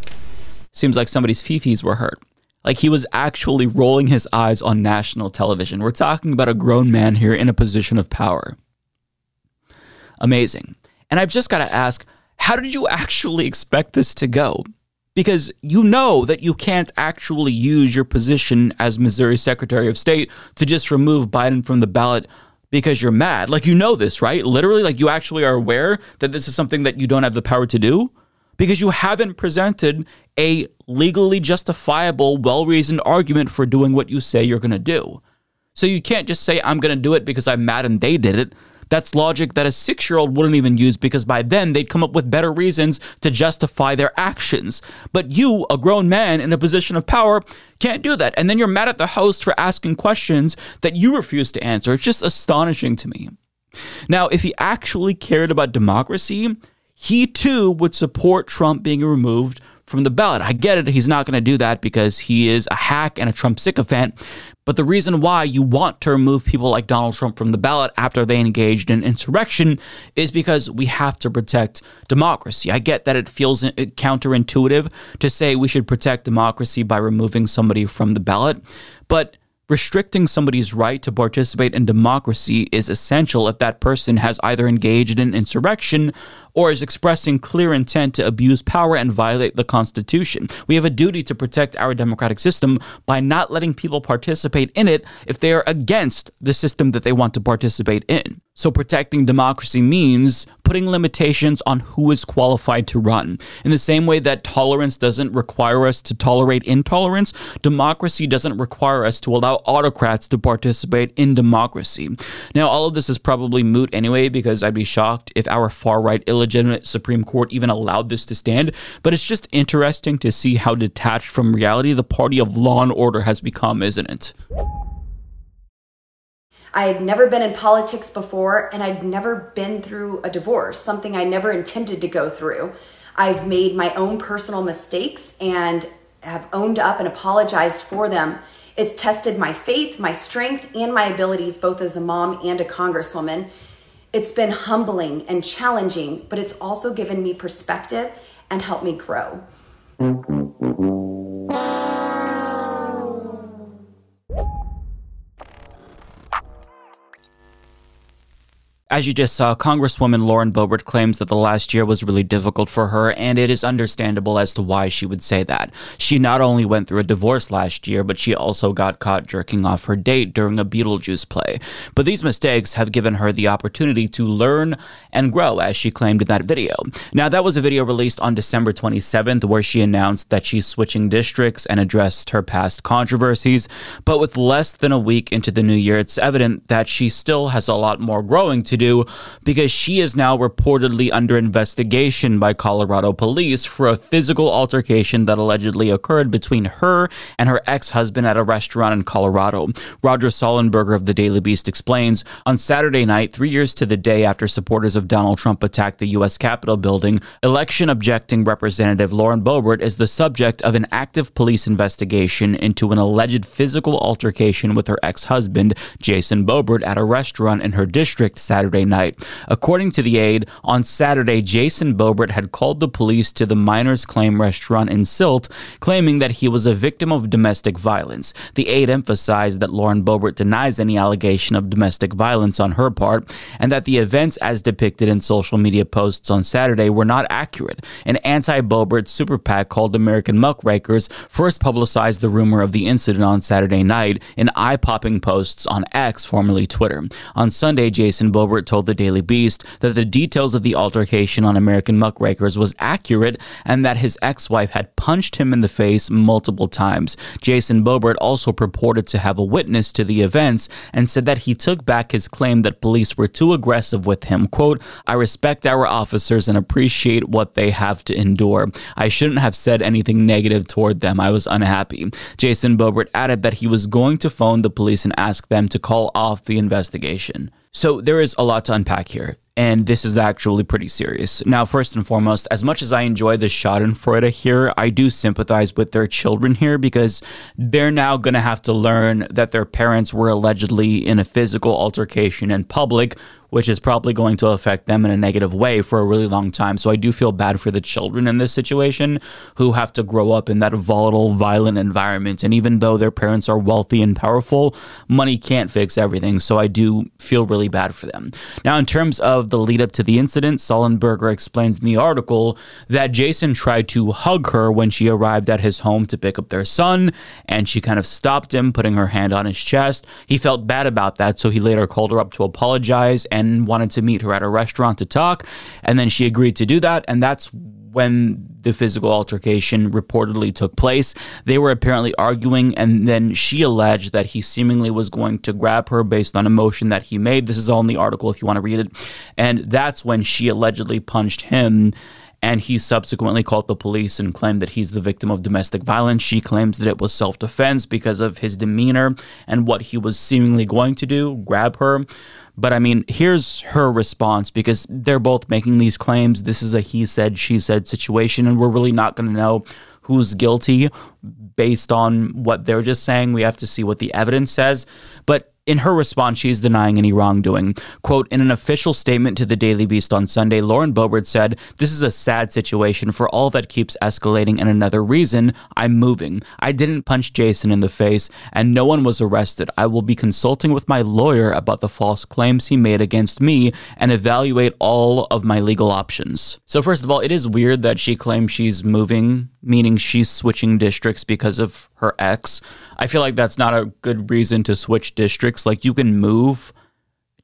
Seems like somebody's fifis were hurt. Like he was actually rolling his eyes on national television. We're talking about a grown man here in a position of power. Amazing. And I've just got to ask, how did you actually expect this to go? Because you know that you can't actually use your position as Missouri Secretary of State to just remove Biden from the ballot because you're mad. Like, you know this, right? Literally, like, you actually are aware that this is something that you don't have the power to do because you haven't presented a legally justifiable, well reasoned argument for doing what you say you're going to do. So you can't just say, I'm going to do it because I'm mad and they did it. That's logic that a six year old wouldn't even use because by then they'd come up with better reasons to justify their actions. But you, a grown man in a position of power, can't do that. And then you're mad at the host for asking questions that you refuse to answer. It's just astonishing to me. Now, if he actually cared about democracy, he too would support Trump being removed from the ballot. I get it, he's not going to do that because he is a hack and a Trump sycophant. But the reason why you want to remove people like Donald Trump from the ballot after they engaged in insurrection is because we have to protect democracy. I get that it feels counterintuitive to say we should protect democracy by removing somebody from the ballot, but Restricting somebody's right to participate in democracy is essential if that person has either engaged in insurrection or is expressing clear intent to abuse power and violate the Constitution. We have a duty to protect our democratic system by not letting people participate in it if they are against the system that they want to participate in. So, protecting democracy means putting limitations on who is qualified to run. In the same way that tolerance doesn't require us to tolerate intolerance, democracy doesn't require us to allow autocrats to participate in democracy. Now, all of this is probably moot anyway, because I'd be shocked if our far right illegitimate Supreme Court even allowed this to stand. But it's just interesting to see how detached from reality the party of law and order has become, isn't it? I had never been in politics before and I'd never been through a divorce, something I never intended to go through. I've made my own personal mistakes and have owned up and apologized for them. It's tested my faith, my strength, and my abilities both as a mom and a congresswoman. It's been humbling and challenging, but it's also given me perspective and helped me grow. As you just saw, Congresswoman Lauren Boebert claims that the last year was really difficult for her, and it is understandable as to why she would say that. She not only went through a divorce last year, but she also got caught jerking off her date during a Beetlejuice play. But these mistakes have given her the opportunity to learn and grow, as she claimed in that video. Now, that was a video released on December 27th where she announced that she's switching districts and addressed her past controversies. But with less than a week into the new year, it's evident that she still has a lot more growing to do because she is now reportedly under investigation by Colorado police for a physical altercation that allegedly occurred between her and her ex husband at a restaurant in Colorado. Roger Sollenberger of the Daily Beast explains on Saturday night, three years to the day after supporters of Donald Trump attacked the U.S. Capitol building, election objecting Representative Lauren Boebert is the subject of an active police investigation into an alleged physical altercation with her ex husband, Jason Boebert, at a restaurant in her district Saturday Saturday night. According to the aide, on Saturday, Jason Boebert had called the police to the Miners Claim restaurant in Silt, claiming that he was a victim of domestic violence. The aide emphasized that Lauren Boebert denies any allegation of domestic violence on her part, and that the events as depicted in social media posts on Saturday were not accurate. An anti Boebert super PAC called American Muckrakers first publicized the rumor of the incident on Saturday night in eye popping posts on X, formerly Twitter. On Sunday, Jason Boebert told the Daily Beast that the details of the altercation on American Muckrakers was accurate and that his ex wife had punched him in the face multiple times. Jason Boebert also purported to have a witness to the events and said that he took back his claim that police were too aggressive with him. Quote, I respect our officers and appreciate what they have to endure. I shouldn't have said anything negative toward them. I was unhappy. Jason Boebert added that he was going to phone the police and ask them to call off the investigation. So there is a lot to unpack here. And this is actually pretty serious. Now, first and foremost, as much as I enjoy the Schadenfreude here, I do sympathize with their children here because they're now going to have to learn that their parents were allegedly in a physical altercation in public which is probably going to affect them in a negative way for a really long time. So I do feel bad for the children in this situation who have to grow up in that volatile, violent environment. And even though their parents are wealthy and powerful, money can't fix everything. So I do feel really bad for them. Now, in terms of the lead up to the incident, Sollenberger explains in the article that Jason tried to hug her when she arrived at his home to pick up their son, and she kind of stopped him, putting her hand on his chest. He felt bad about that, so he later called her up to apologize and wanted to meet her at a restaurant to talk. And then she agreed to do that. And that's when the physical altercation reportedly took place. They were apparently arguing, and then she alleged that he seemingly was going to grab her based on a motion that he made. This is all in the article if you want to read it. And that's when she allegedly punched him. And he subsequently called the police and claimed that he's the victim of domestic violence. She claims that it was self defense because of his demeanor and what he was seemingly going to do grab her. But I mean, here's her response because they're both making these claims. This is a he said, she said situation, and we're really not going to know who's guilty based on what they're just saying. We have to see what the evidence says. But in her response, she's denying any wrongdoing. Quote, in an official statement to the Daily Beast on Sunday, Lauren Boebert said, This is a sad situation for all that keeps escalating, and another reason I'm moving. I didn't punch Jason in the face, and no one was arrested. I will be consulting with my lawyer about the false claims he made against me and evaluate all of my legal options. So, first of all, it is weird that she claims she's moving meaning she's switching districts because of her ex. I feel like that's not a good reason to switch districts. Like you can move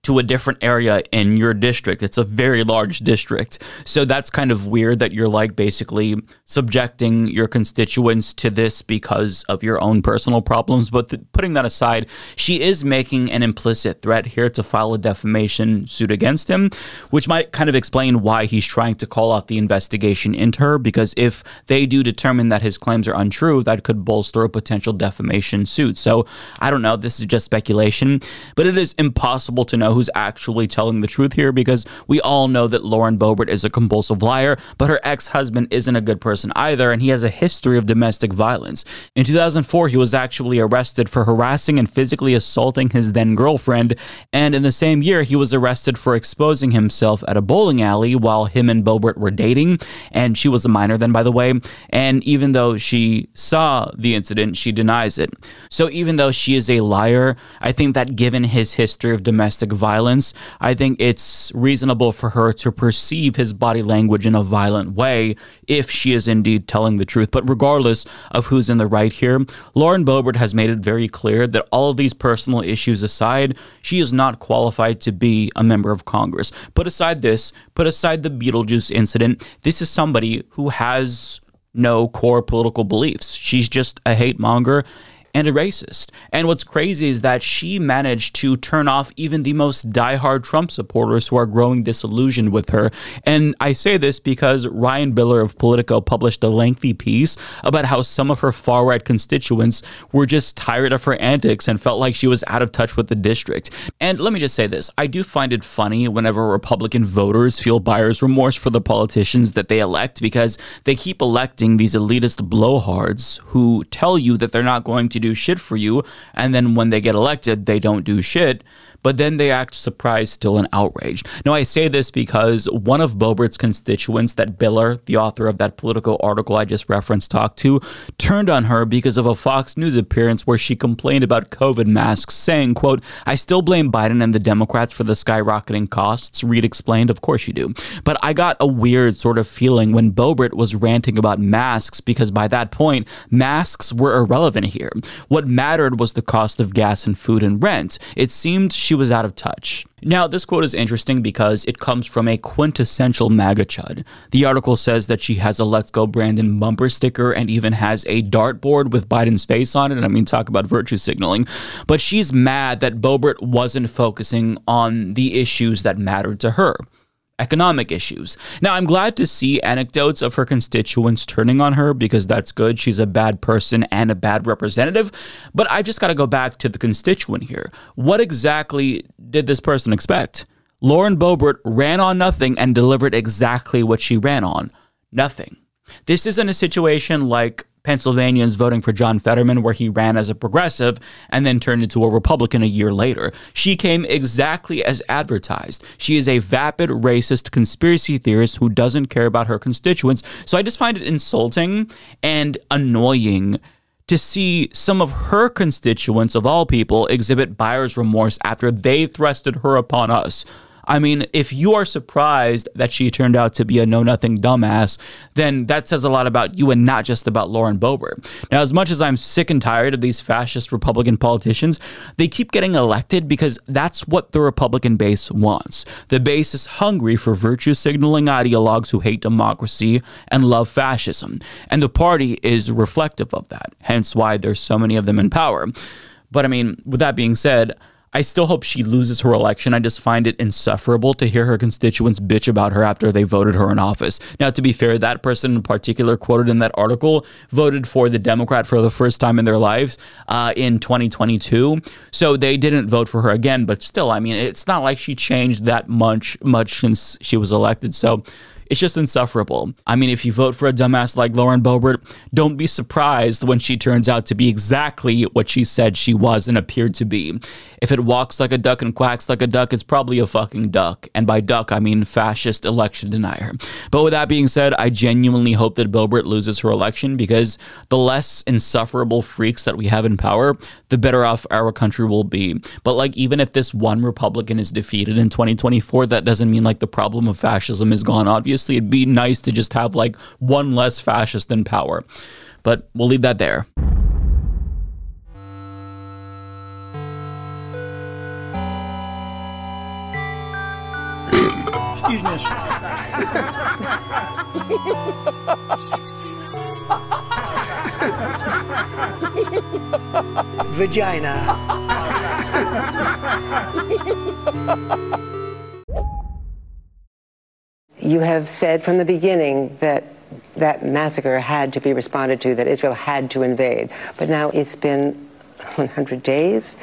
to a different area in your district. It's a very large district. So that's kind of weird that you're like basically subjecting your constituents to this because of your own personal problems. But th- putting that aside, she is making an implicit threat here to file a defamation suit against him, which might kind of explain why he's trying to call out the investigation into her. Because if they do determine that his claims are untrue, that could bolster a potential defamation suit. So I don't know. This is just speculation, but it is impossible to know who's actually telling the truth here because we all know that Lauren Boebert is a compulsive liar, but her ex husband isn't a good person either, and he has a history of domestic violence. In 2004, he was actually arrested for harassing and physically assaulting his then girlfriend, and in the same year, he was arrested for exposing himself at a bowling alley while him and Boebert were dating, and she was a minor then, by the way. And even though she saw the incident, she denies it. So even though she is a liar, I think that given his history of domestic violence, violence, I think it's reasonable for her to perceive his body language in a violent way if she is indeed telling the truth. But regardless of who's in the right here, Lauren Boebert has made it very clear that all of these personal issues aside, she is not qualified to be a member of Congress. Put aside this, put aside the Beetlejuice incident, this is somebody who has no core political beliefs. She's just a hate monger and a racist. And what's crazy is that she managed to turn off even the most diehard Trump supporters who are growing disillusioned with her. And I say this because Ryan Biller of Politico published a lengthy piece about how some of her far right constituents were just tired of her antics and felt like she was out of touch with the district. And let me just say this I do find it funny whenever Republican voters feel buyer's remorse for the politicians that they elect because they keep electing these elitist blowhards who tell you that they're not going to do shit for you. And then when they get elected, they don't do shit but then they act surprised, still, and outraged. Now, I say this because one of Boebert's constituents that Biller, the author of that political article I just referenced, talked to, turned on her because of a Fox News appearance where she complained about COVID masks, saying, quote, I still blame Biden and the Democrats for the skyrocketing costs. Reid explained, of course you do. But I got a weird sort of feeling when Boebert was ranting about masks because by that point, masks were irrelevant here. What mattered was the cost of gas and food and rent. It seemed she she was out of touch. Now, this quote is interesting because it comes from a quintessential MAGA chud. The article says that she has a Let's Go Brandon bumper sticker and even has a dartboard with Biden's face on it. And I mean, talk about virtue signaling. But she's mad that Boebert wasn't focusing on the issues that mattered to her economic issues. Now, I'm glad to see anecdotes of her constituents turning on her because that's good. She's a bad person and a bad representative. But I've just got to go back to the constituent here. What exactly did this person expect? Lauren Boebert ran on nothing and delivered exactly what she ran on nothing. This isn't a situation like Pennsylvanians voting for John Fetterman, where he ran as a progressive and then turned into a Republican a year later. She came exactly as advertised. She is a vapid, racist conspiracy theorist who doesn't care about her constituents. So I just find it insulting and annoying to see some of her constituents, of all people, exhibit buyer's remorse after they thrusted her upon us. I mean, if you are surprised that she turned out to be a know nothing dumbass, then that says a lot about you and not just about Lauren Boebert. Now, as much as I'm sick and tired of these fascist Republican politicians, they keep getting elected because that's what the Republican base wants. The base is hungry for virtue signaling ideologues who hate democracy and love fascism. And the party is reflective of that, hence why there's so many of them in power. But I mean, with that being said, I still hope she loses her election. I just find it insufferable to hear her constituents bitch about her after they voted her in office. Now, to be fair, that person in particular quoted in that article voted for the Democrat for the first time in their lives uh, in 2022. So they didn't vote for her again. But still, I mean, it's not like she changed that much much since she was elected. So it's just insufferable. I mean, if you vote for a dumbass like Lauren Boebert, don't be surprised when she turns out to be exactly what she said she was and appeared to be. If it walks like a duck and quacks like a duck, it's probably a fucking duck. And by duck, I mean fascist election denier. But with that being said, I genuinely hope that Boebert loses her election because the less insufferable freaks that we have in power, the better off our country will be. But like, even if this one Republican is defeated in 2024, that doesn't mean like the problem of fascism is gone, obviously obviously it'd be nice to just have like one less fascist in power. But we'll leave that there. Excuse me. Vagina. You have said from the beginning that that massacre had to be responded to, that Israel had to invade. But now it's been 100 days.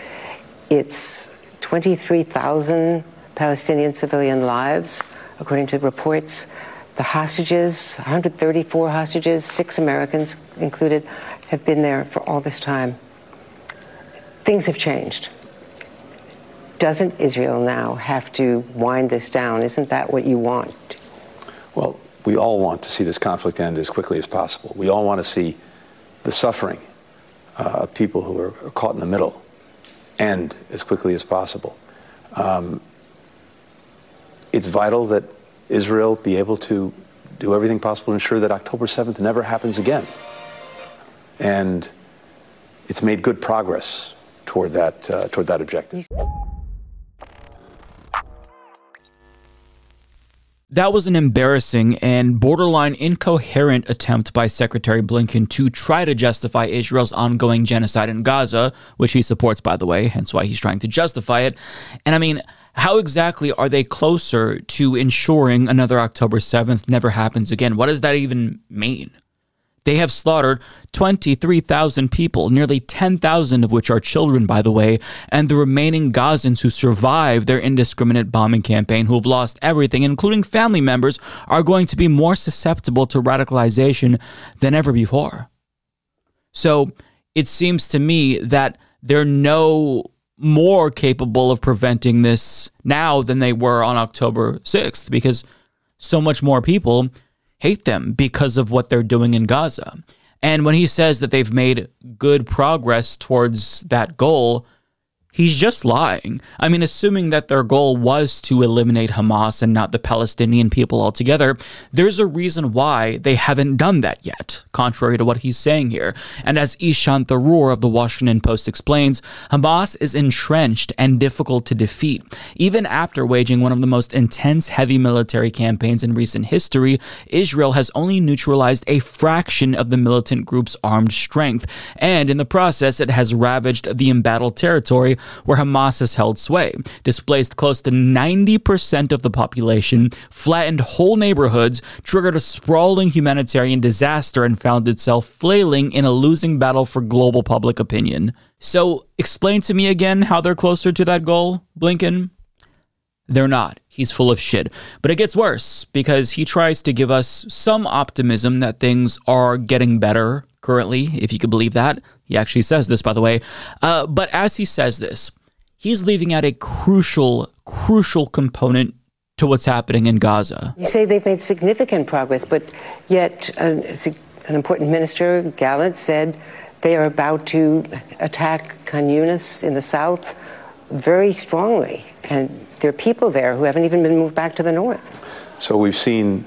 It's 23,000 Palestinian civilian lives, according to reports. The hostages, 134 hostages, six Americans included, have been there for all this time. Things have changed. Doesn't Israel now have to wind this down? Isn't that what you want? Well, we all want to see this conflict end as quickly as possible. We all want to see the suffering uh, of people who are caught in the middle end as quickly as possible. Um, it's vital that Israel be able to do everything possible to ensure that October 7th never happens again. And it's made good progress toward that, uh, toward that objective. That was an embarrassing and borderline incoherent attempt by Secretary Blinken to try to justify Israel's ongoing genocide in Gaza, which he supports, by the way, hence why he's trying to justify it. And I mean, how exactly are they closer to ensuring another October 7th never happens again? What does that even mean? They have slaughtered 23,000 people, nearly 10,000 of which are children, by the way, and the remaining Gazans who survived their indiscriminate bombing campaign, who have lost everything, including family members, are going to be more susceptible to radicalization than ever before. So it seems to me that they're no more capable of preventing this now than they were on October 6th because so much more people hate them because of what they're doing in Gaza. And when he says that they've made good progress towards that goal, He's just lying. I mean, assuming that their goal was to eliminate Hamas and not the Palestinian people altogether, there's a reason why they haven't done that yet, contrary to what he's saying here. And as Ishan Tharoor of the Washington Post explains, Hamas is entrenched and difficult to defeat. Even after waging one of the most intense heavy military campaigns in recent history, Israel has only neutralized a fraction of the militant group's armed strength. And in the process, it has ravaged the embattled territory where Hamas has held sway, displaced close to 90% of the population, flattened whole neighborhoods, triggered a sprawling humanitarian disaster, and found itself flailing in a losing battle for global public opinion. So, explain to me again how they're closer to that goal, Blinken? They're not. He's full of shit. But it gets worse because he tries to give us some optimism that things are getting better currently, if you could believe that. He actually says this, by the way. Uh, but as he says this, he's leaving out a crucial, crucial component to what's happening in Gaza. You say they've made significant progress, but yet an, an important minister, Gallant, said they are about to attack Khan Yunis in the south very strongly. And there are people there who haven't even been moved back to the north. So we've seen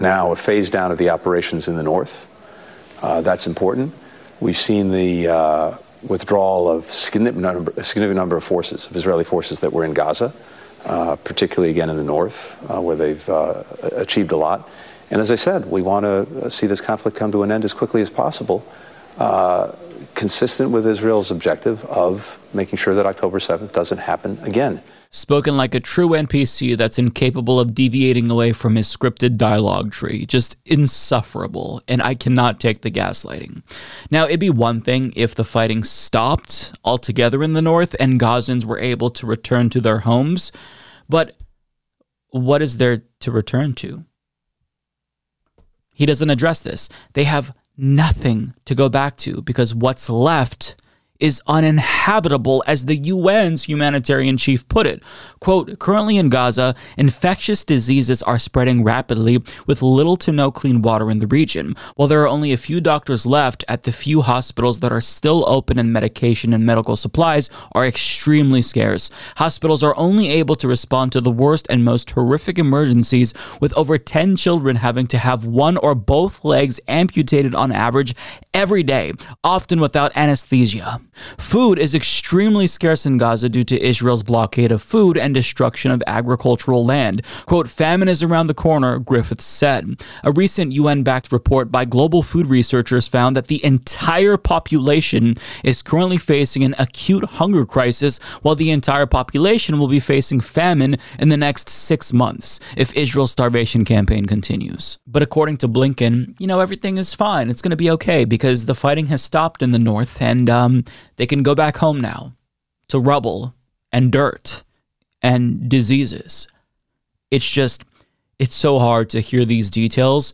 now a phase down of the operations in the north. Uh, that's important. We've seen the uh, withdrawal of significant number, a significant number of forces, of Israeli forces that were in Gaza, uh, particularly again in the north, uh, where they've uh, achieved a lot. And as I said, we want to see this conflict come to an end as quickly as possible, uh, consistent with Israel's objective of making sure that October 7th doesn't happen again spoken like a true NPC that's incapable of deviating away from his scripted dialogue tree. Just insufferable, and I cannot take the gaslighting. Now, it'd be one thing if the fighting stopped altogether in the north and Gazans were able to return to their homes, but what is there to return to? He doesn't address this. They have nothing to go back to because what's left is uninhabitable, as the UN's humanitarian chief put it. Quote, currently in Gaza, infectious diseases are spreading rapidly with little to no clean water in the region. While there are only a few doctors left at the few hospitals that are still open and medication and medical supplies are extremely scarce. Hospitals are only able to respond to the worst and most horrific emergencies, with over 10 children having to have one or both legs amputated on average every day, often without anesthesia. Food is extremely scarce in Gaza due to Israel's blockade of food and destruction of agricultural land. Quote, famine is around the corner, Griffiths said. A recent UN backed report by global food researchers found that the entire population is currently facing an acute hunger crisis, while the entire population will be facing famine in the next six months if Israel's starvation campaign continues. But according to Blinken, you know, everything is fine. It's going to be okay because the fighting has stopped in the north and um, they can go back home now to rubble and dirt and diseases. It's just, it's so hard to hear these details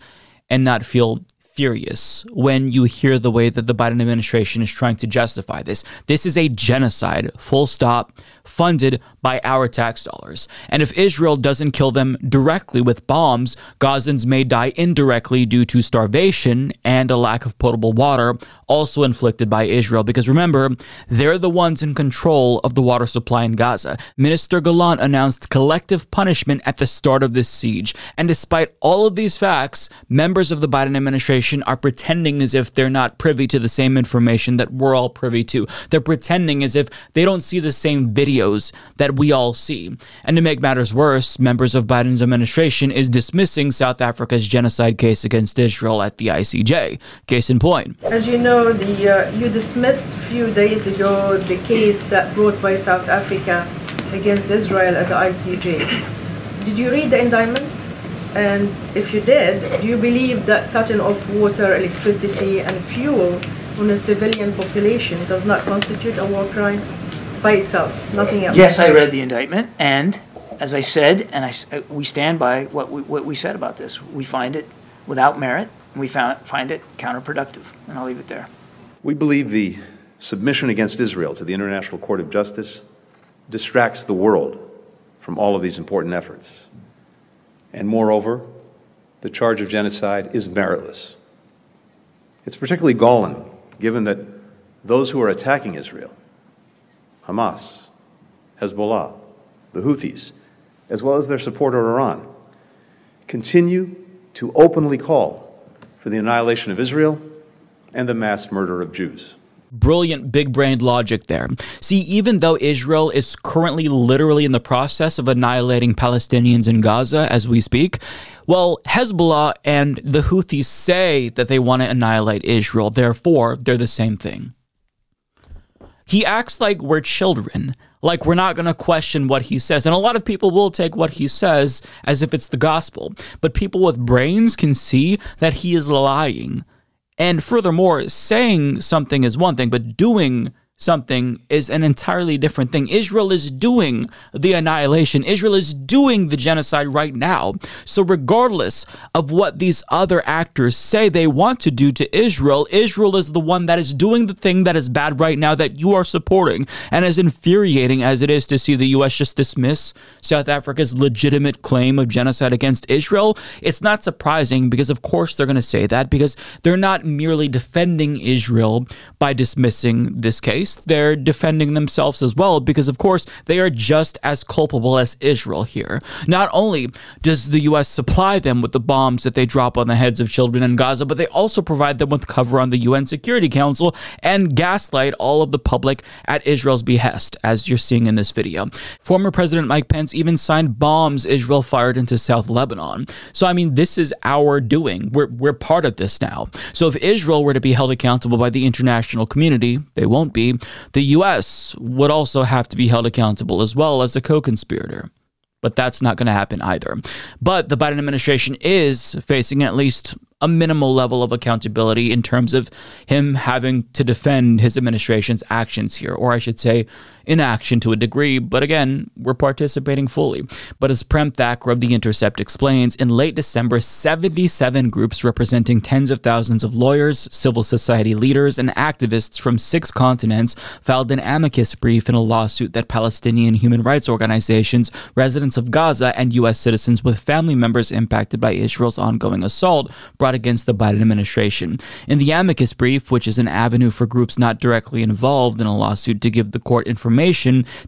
and not feel furious when you hear the way that the Biden administration is trying to justify this. This is a genocide, full stop, funded by our tax dollars. And if Israel doesn't kill them directly with bombs, Gazans may die indirectly due to starvation and a lack of potable water, also inflicted by Israel. Because remember, they're the ones in control of the water supply in Gaza. Minister Gallant announced collective punishment at the start of this siege. And despite all of these facts, members of the Biden administration are pretending as if they're not privy to the same information that we're all privy to. They're pretending as if they don't see the same videos that we all see. And to make matters worse, members of Biden's administration is dismissing South Africa's genocide case against Israel at the ICJ. Case in point. As you know, the uh, you dismissed a few days ago the case that brought by South Africa against Israel at the ICJ. Did you read the indictment? And if you did, do you believe that cutting off water, electricity, and fuel on a civilian population does not constitute a war crime? by itself, nothing else. Yes, I read the indictment, and as I said, and I, uh, we stand by what we, what we said about this. We find it without merit, and we found, find it counterproductive, and I'll leave it there. We believe the submission against Israel to the International Court of Justice distracts the world from all of these important efforts. And moreover, the charge of genocide is meritless. It's particularly galling given that those who are attacking Israel Hamas, Hezbollah, the Houthis, as well as their supporter Iran, continue to openly call for the annihilation of Israel and the mass murder of Jews. Brilliant big brained logic there. See, even though Israel is currently literally in the process of annihilating Palestinians in Gaza as we speak, well, Hezbollah and the Houthis say that they want to annihilate Israel. Therefore, they're the same thing. He acts like we're children, like we're not going to question what he says. And a lot of people will take what he says as if it's the gospel. But people with brains can see that he is lying. And furthermore, saying something is one thing, but doing something is an entirely different thing. Israel is doing the annihilation. Israel is doing the genocide right now. So, regardless of what these other actors say they want to do to Israel, Israel is the one that is doing the thing that is bad right now that you are supporting. And as infuriating as it is to see the U.S. just dismiss South Africa's legitimate claim of genocide against Israel, it's not surprising because, of course, they're going to say that because they're not merely defending Israel by dismissing this case they're defending themselves as well because, of course, they are just as culpable as Israel here. Not only does the U.S. supply them with the bombs that they drop on the heads of children in Gaza, but they also provide them with cover on the UN Security Council and gaslight all of the public at Israel's behest, as you're seeing in this video. Former President Mike Pence even signed bombs Israel fired into South Lebanon. So, I mean, this is our doing. We're, we're part of this now. So, if Israel were to be held accountable by the international community, they won't be, the U.S. would also have to be held accountable as well as a co conspirator. But that's not going to happen either. But the Biden administration is facing at least a minimal level of accountability in terms of him having to defend his administration's actions here, or I should say, inaction to a degree, but again, we're participating fully. But as Prem Thakker of The Intercept explains, in late December, 77 groups representing tens of thousands of lawyers, civil society leaders, and activists from six continents filed an amicus brief in a lawsuit that Palestinian human rights organizations, residents of Gaza, and U.S. citizens with family members impacted by Israel's ongoing assault brought against the Biden administration. In the amicus brief, which is an avenue for groups not directly involved in a lawsuit to give the court information,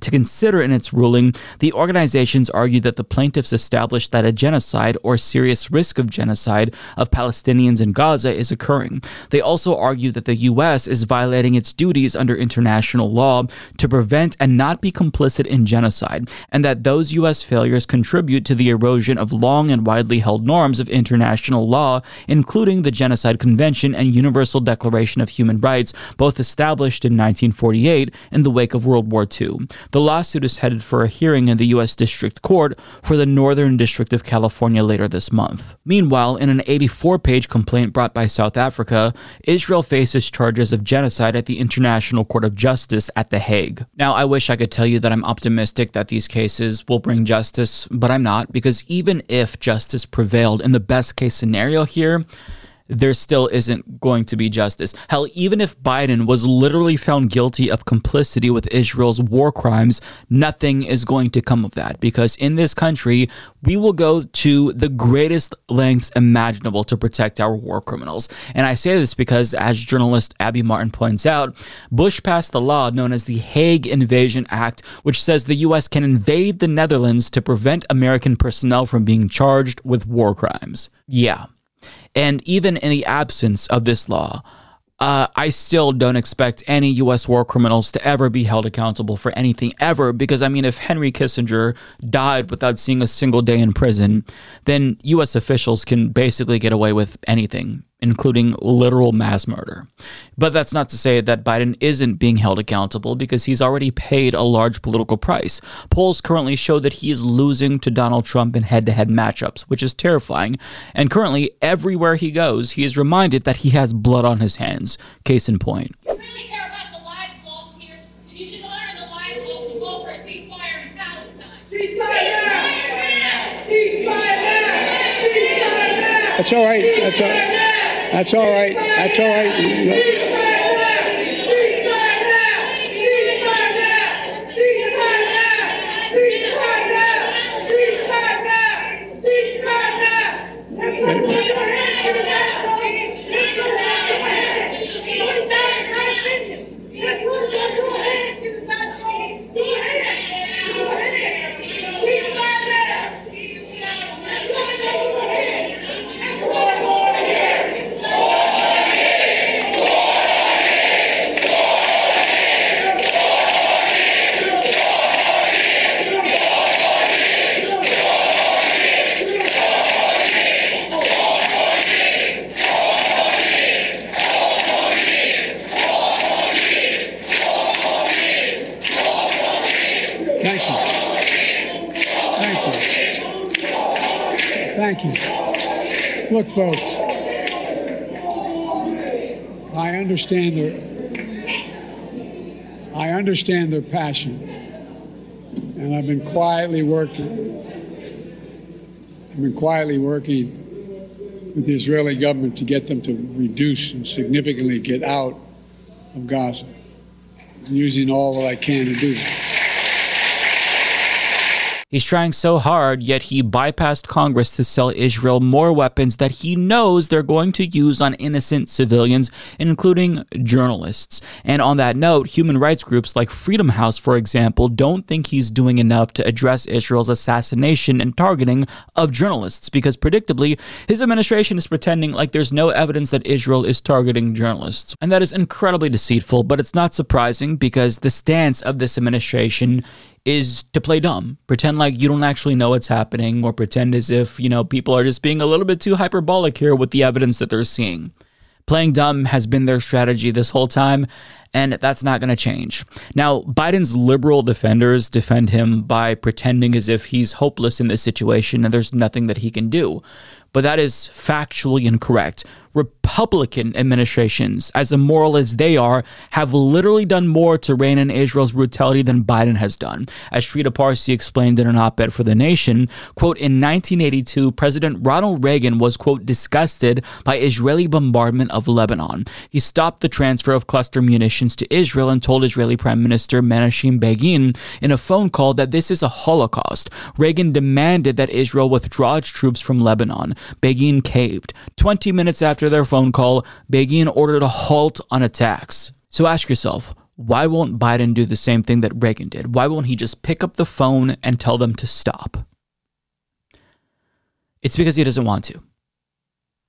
to consider in its ruling, the organizations argued that the plaintiffs established that a genocide or serious risk of genocide of Palestinians in Gaza is occurring. They also argued that the U.S. is violating its duties under international law to prevent and not be complicit in genocide, and that those U.S. failures contribute to the erosion of long and widely held norms of international law, including the Genocide Convention and Universal Declaration of Human Rights, both established in 1948 in the wake of World War II. The lawsuit is headed for a hearing in the U.S. District Court for the Northern District of California later this month. Meanwhile, in an 84 page complaint brought by South Africa, Israel faces charges of genocide at the International Court of Justice at The Hague. Now, I wish I could tell you that I'm optimistic that these cases will bring justice, but I'm not, because even if justice prevailed in the best case scenario here, there still isn't going to be justice. Hell, even if Biden was literally found guilty of complicity with Israel's war crimes, nothing is going to come of that because in this country, we will go to the greatest lengths imaginable to protect our war criminals. And I say this because, as journalist Abby Martin points out, Bush passed a law known as the Hague Invasion Act, which says the U.S. can invade the Netherlands to prevent American personnel from being charged with war crimes. Yeah, and even in the absence of this law, uh, I still don't expect any U.S. war criminals to ever be held accountable for anything ever. Because, I mean, if Henry Kissinger died without seeing a single day in prison, then U.S. officials can basically get away with anything including literal mass murder. But that's not to say that Biden isn't being held accountable because he's already paid a large political price. Polls currently show that he is losing to Donald Trump in head to head matchups, which is terrifying. And currently, everywhere he goes, he is reminded that he has blood on his hands. Case in point. That's all right. That's all right. That's all right. That's all right. Look, folks, I understand their, I understand their passion, and I've been quietly working. I've been quietly working with the Israeli government to get them to reduce and significantly get out of Gaza, using all that I can to do. He's trying so hard, yet he bypassed Congress to sell Israel more weapons that he knows they're going to use on innocent civilians, including journalists. And on that note, human rights groups like Freedom House, for example, don't think he's doing enough to address Israel's assassination and targeting of journalists, because predictably, his administration is pretending like there's no evidence that Israel is targeting journalists. And that is incredibly deceitful, but it's not surprising because the stance of this administration is to play dumb, pretend like you don't actually know what's happening, or pretend as if, you know, people are just being a little bit too hyperbolic here with the evidence that they're seeing. Playing dumb has been their strategy this whole time, and that's not going to change. Now, Biden's liberal defenders defend him by pretending as if he's hopeless in this situation and there's nothing that he can do. But that is factually incorrect. Republican administrations, as immoral as they are, have literally done more to rein in Israel's brutality than Biden has done. As Trita Parsi explained in an op ed for The Nation, quote, in 1982, President Ronald Reagan was, quote, disgusted by Israeli bombardment of Lebanon. He stopped the transfer of cluster munitions to Israel and told Israeli Prime Minister Menachem Begin in a phone call that this is a Holocaust. Reagan demanded that Israel withdraw its troops from Lebanon. Begin caved. 20 minutes after their phone call, Begin ordered a halt on attacks. So ask yourself, why won't Biden do the same thing that Reagan did? Why won't he just pick up the phone and tell them to stop? It's because he doesn't want to.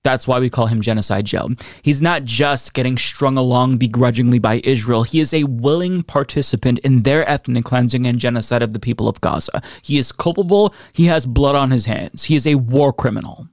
That's why we call him Genocide Joe. He's not just getting strung along begrudgingly by Israel, he is a willing participant in their ethnic cleansing and genocide of the people of Gaza. He is culpable, he has blood on his hands, he is a war criminal.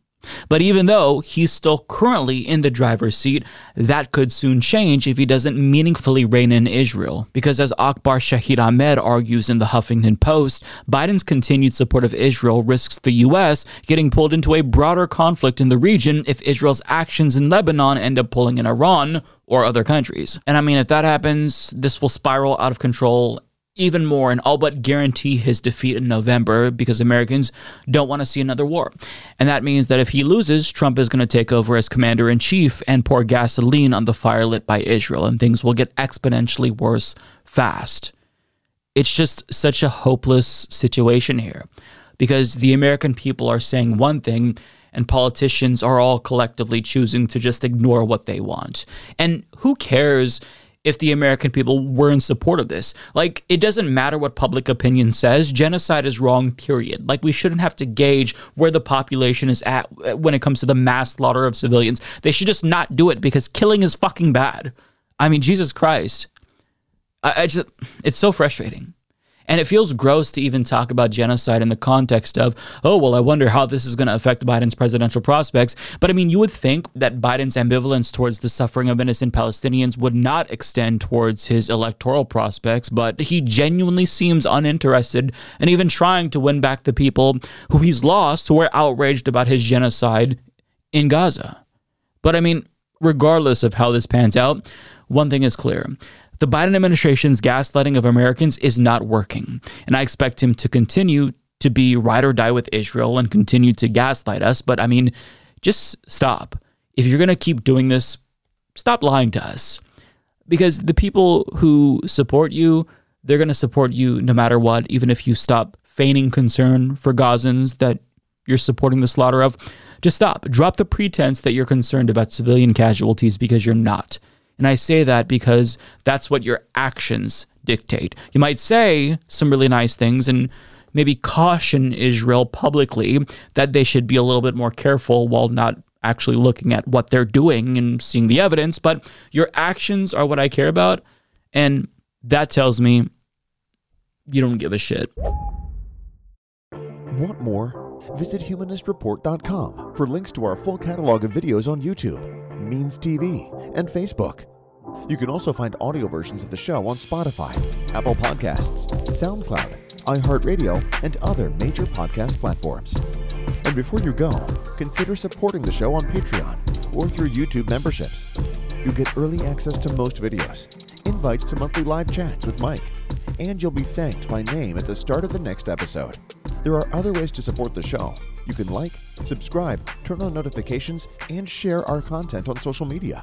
But even though he's still currently in the driver's seat, that could soon change if he doesn't meaningfully rein in Israel. Because as Akbar Shahid Ahmed argues in the Huffington Post, Biden's continued support of Israel risks the U.S. getting pulled into a broader conflict in the region if Israel's actions in Lebanon end up pulling in Iran or other countries. And I mean, if that happens, this will spiral out of control even more and all but guarantee his defeat in November because Americans don't want to see another war. And that means that if he loses, Trump is going to take over as commander in chief and pour gasoline on the fire lit by Israel, and things will get exponentially worse fast. It's just such a hopeless situation here because the American people are saying one thing and politicians are all collectively choosing to just ignore what they want. And who cares if the American people were in support of this. Like, it doesn't matter what public opinion says, genocide is wrong, period. Like, we shouldn't have to gauge where the population is at when it comes to the mass slaughter of civilians. They should just not do it because killing is fucking bad. I mean, Jesus Christ. I, I just, it's so frustrating. And it feels gross to even talk about genocide in the context of, oh, well, I wonder how this is going to affect Biden's presidential prospects. But I mean, you would think that Biden's ambivalence towards the suffering of innocent Palestinians would not extend towards his electoral prospects, but he genuinely seems uninterested in even trying to win back the people who he's lost who are outraged about his genocide in Gaza. But I mean, regardless of how this pans out, one thing is clear the Biden administration's gaslighting of Americans is not working, and I expect him to continue to be ride or die with Israel and continue to gaslight us. But I mean, just stop. If you're going to keep doing this, stop lying to us. Because the people who support you, they're going to support you no matter what, even if you stop feigning concern for Gazans that you're supporting the slaughter of. Just stop. Drop the pretense that you're concerned about civilian casualties because you're not. And I say that because that's what your actions dictate. You might say some really nice things and maybe caution Israel publicly that they should be a little bit more careful while not actually looking at what they're doing and seeing the evidence, but your actions are what I care about. And that tells me you don't give a shit. Want more? Visit humanistreport.com for links to our full catalog of videos on YouTube, Means TV, and Facebook. You can also find audio versions of the show on Spotify, Apple Podcasts, SoundCloud, iHeartRadio, and other major podcast platforms. And before you go, consider supporting the show on Patreon or through YouTube memberships. You get early access to most videos, invites to monthly live chats with Mike, and you'll be thanked by name at the start of the next episode. There are other ways to support the show. You can like, subscribe, turn on notifications, and share our content on social media.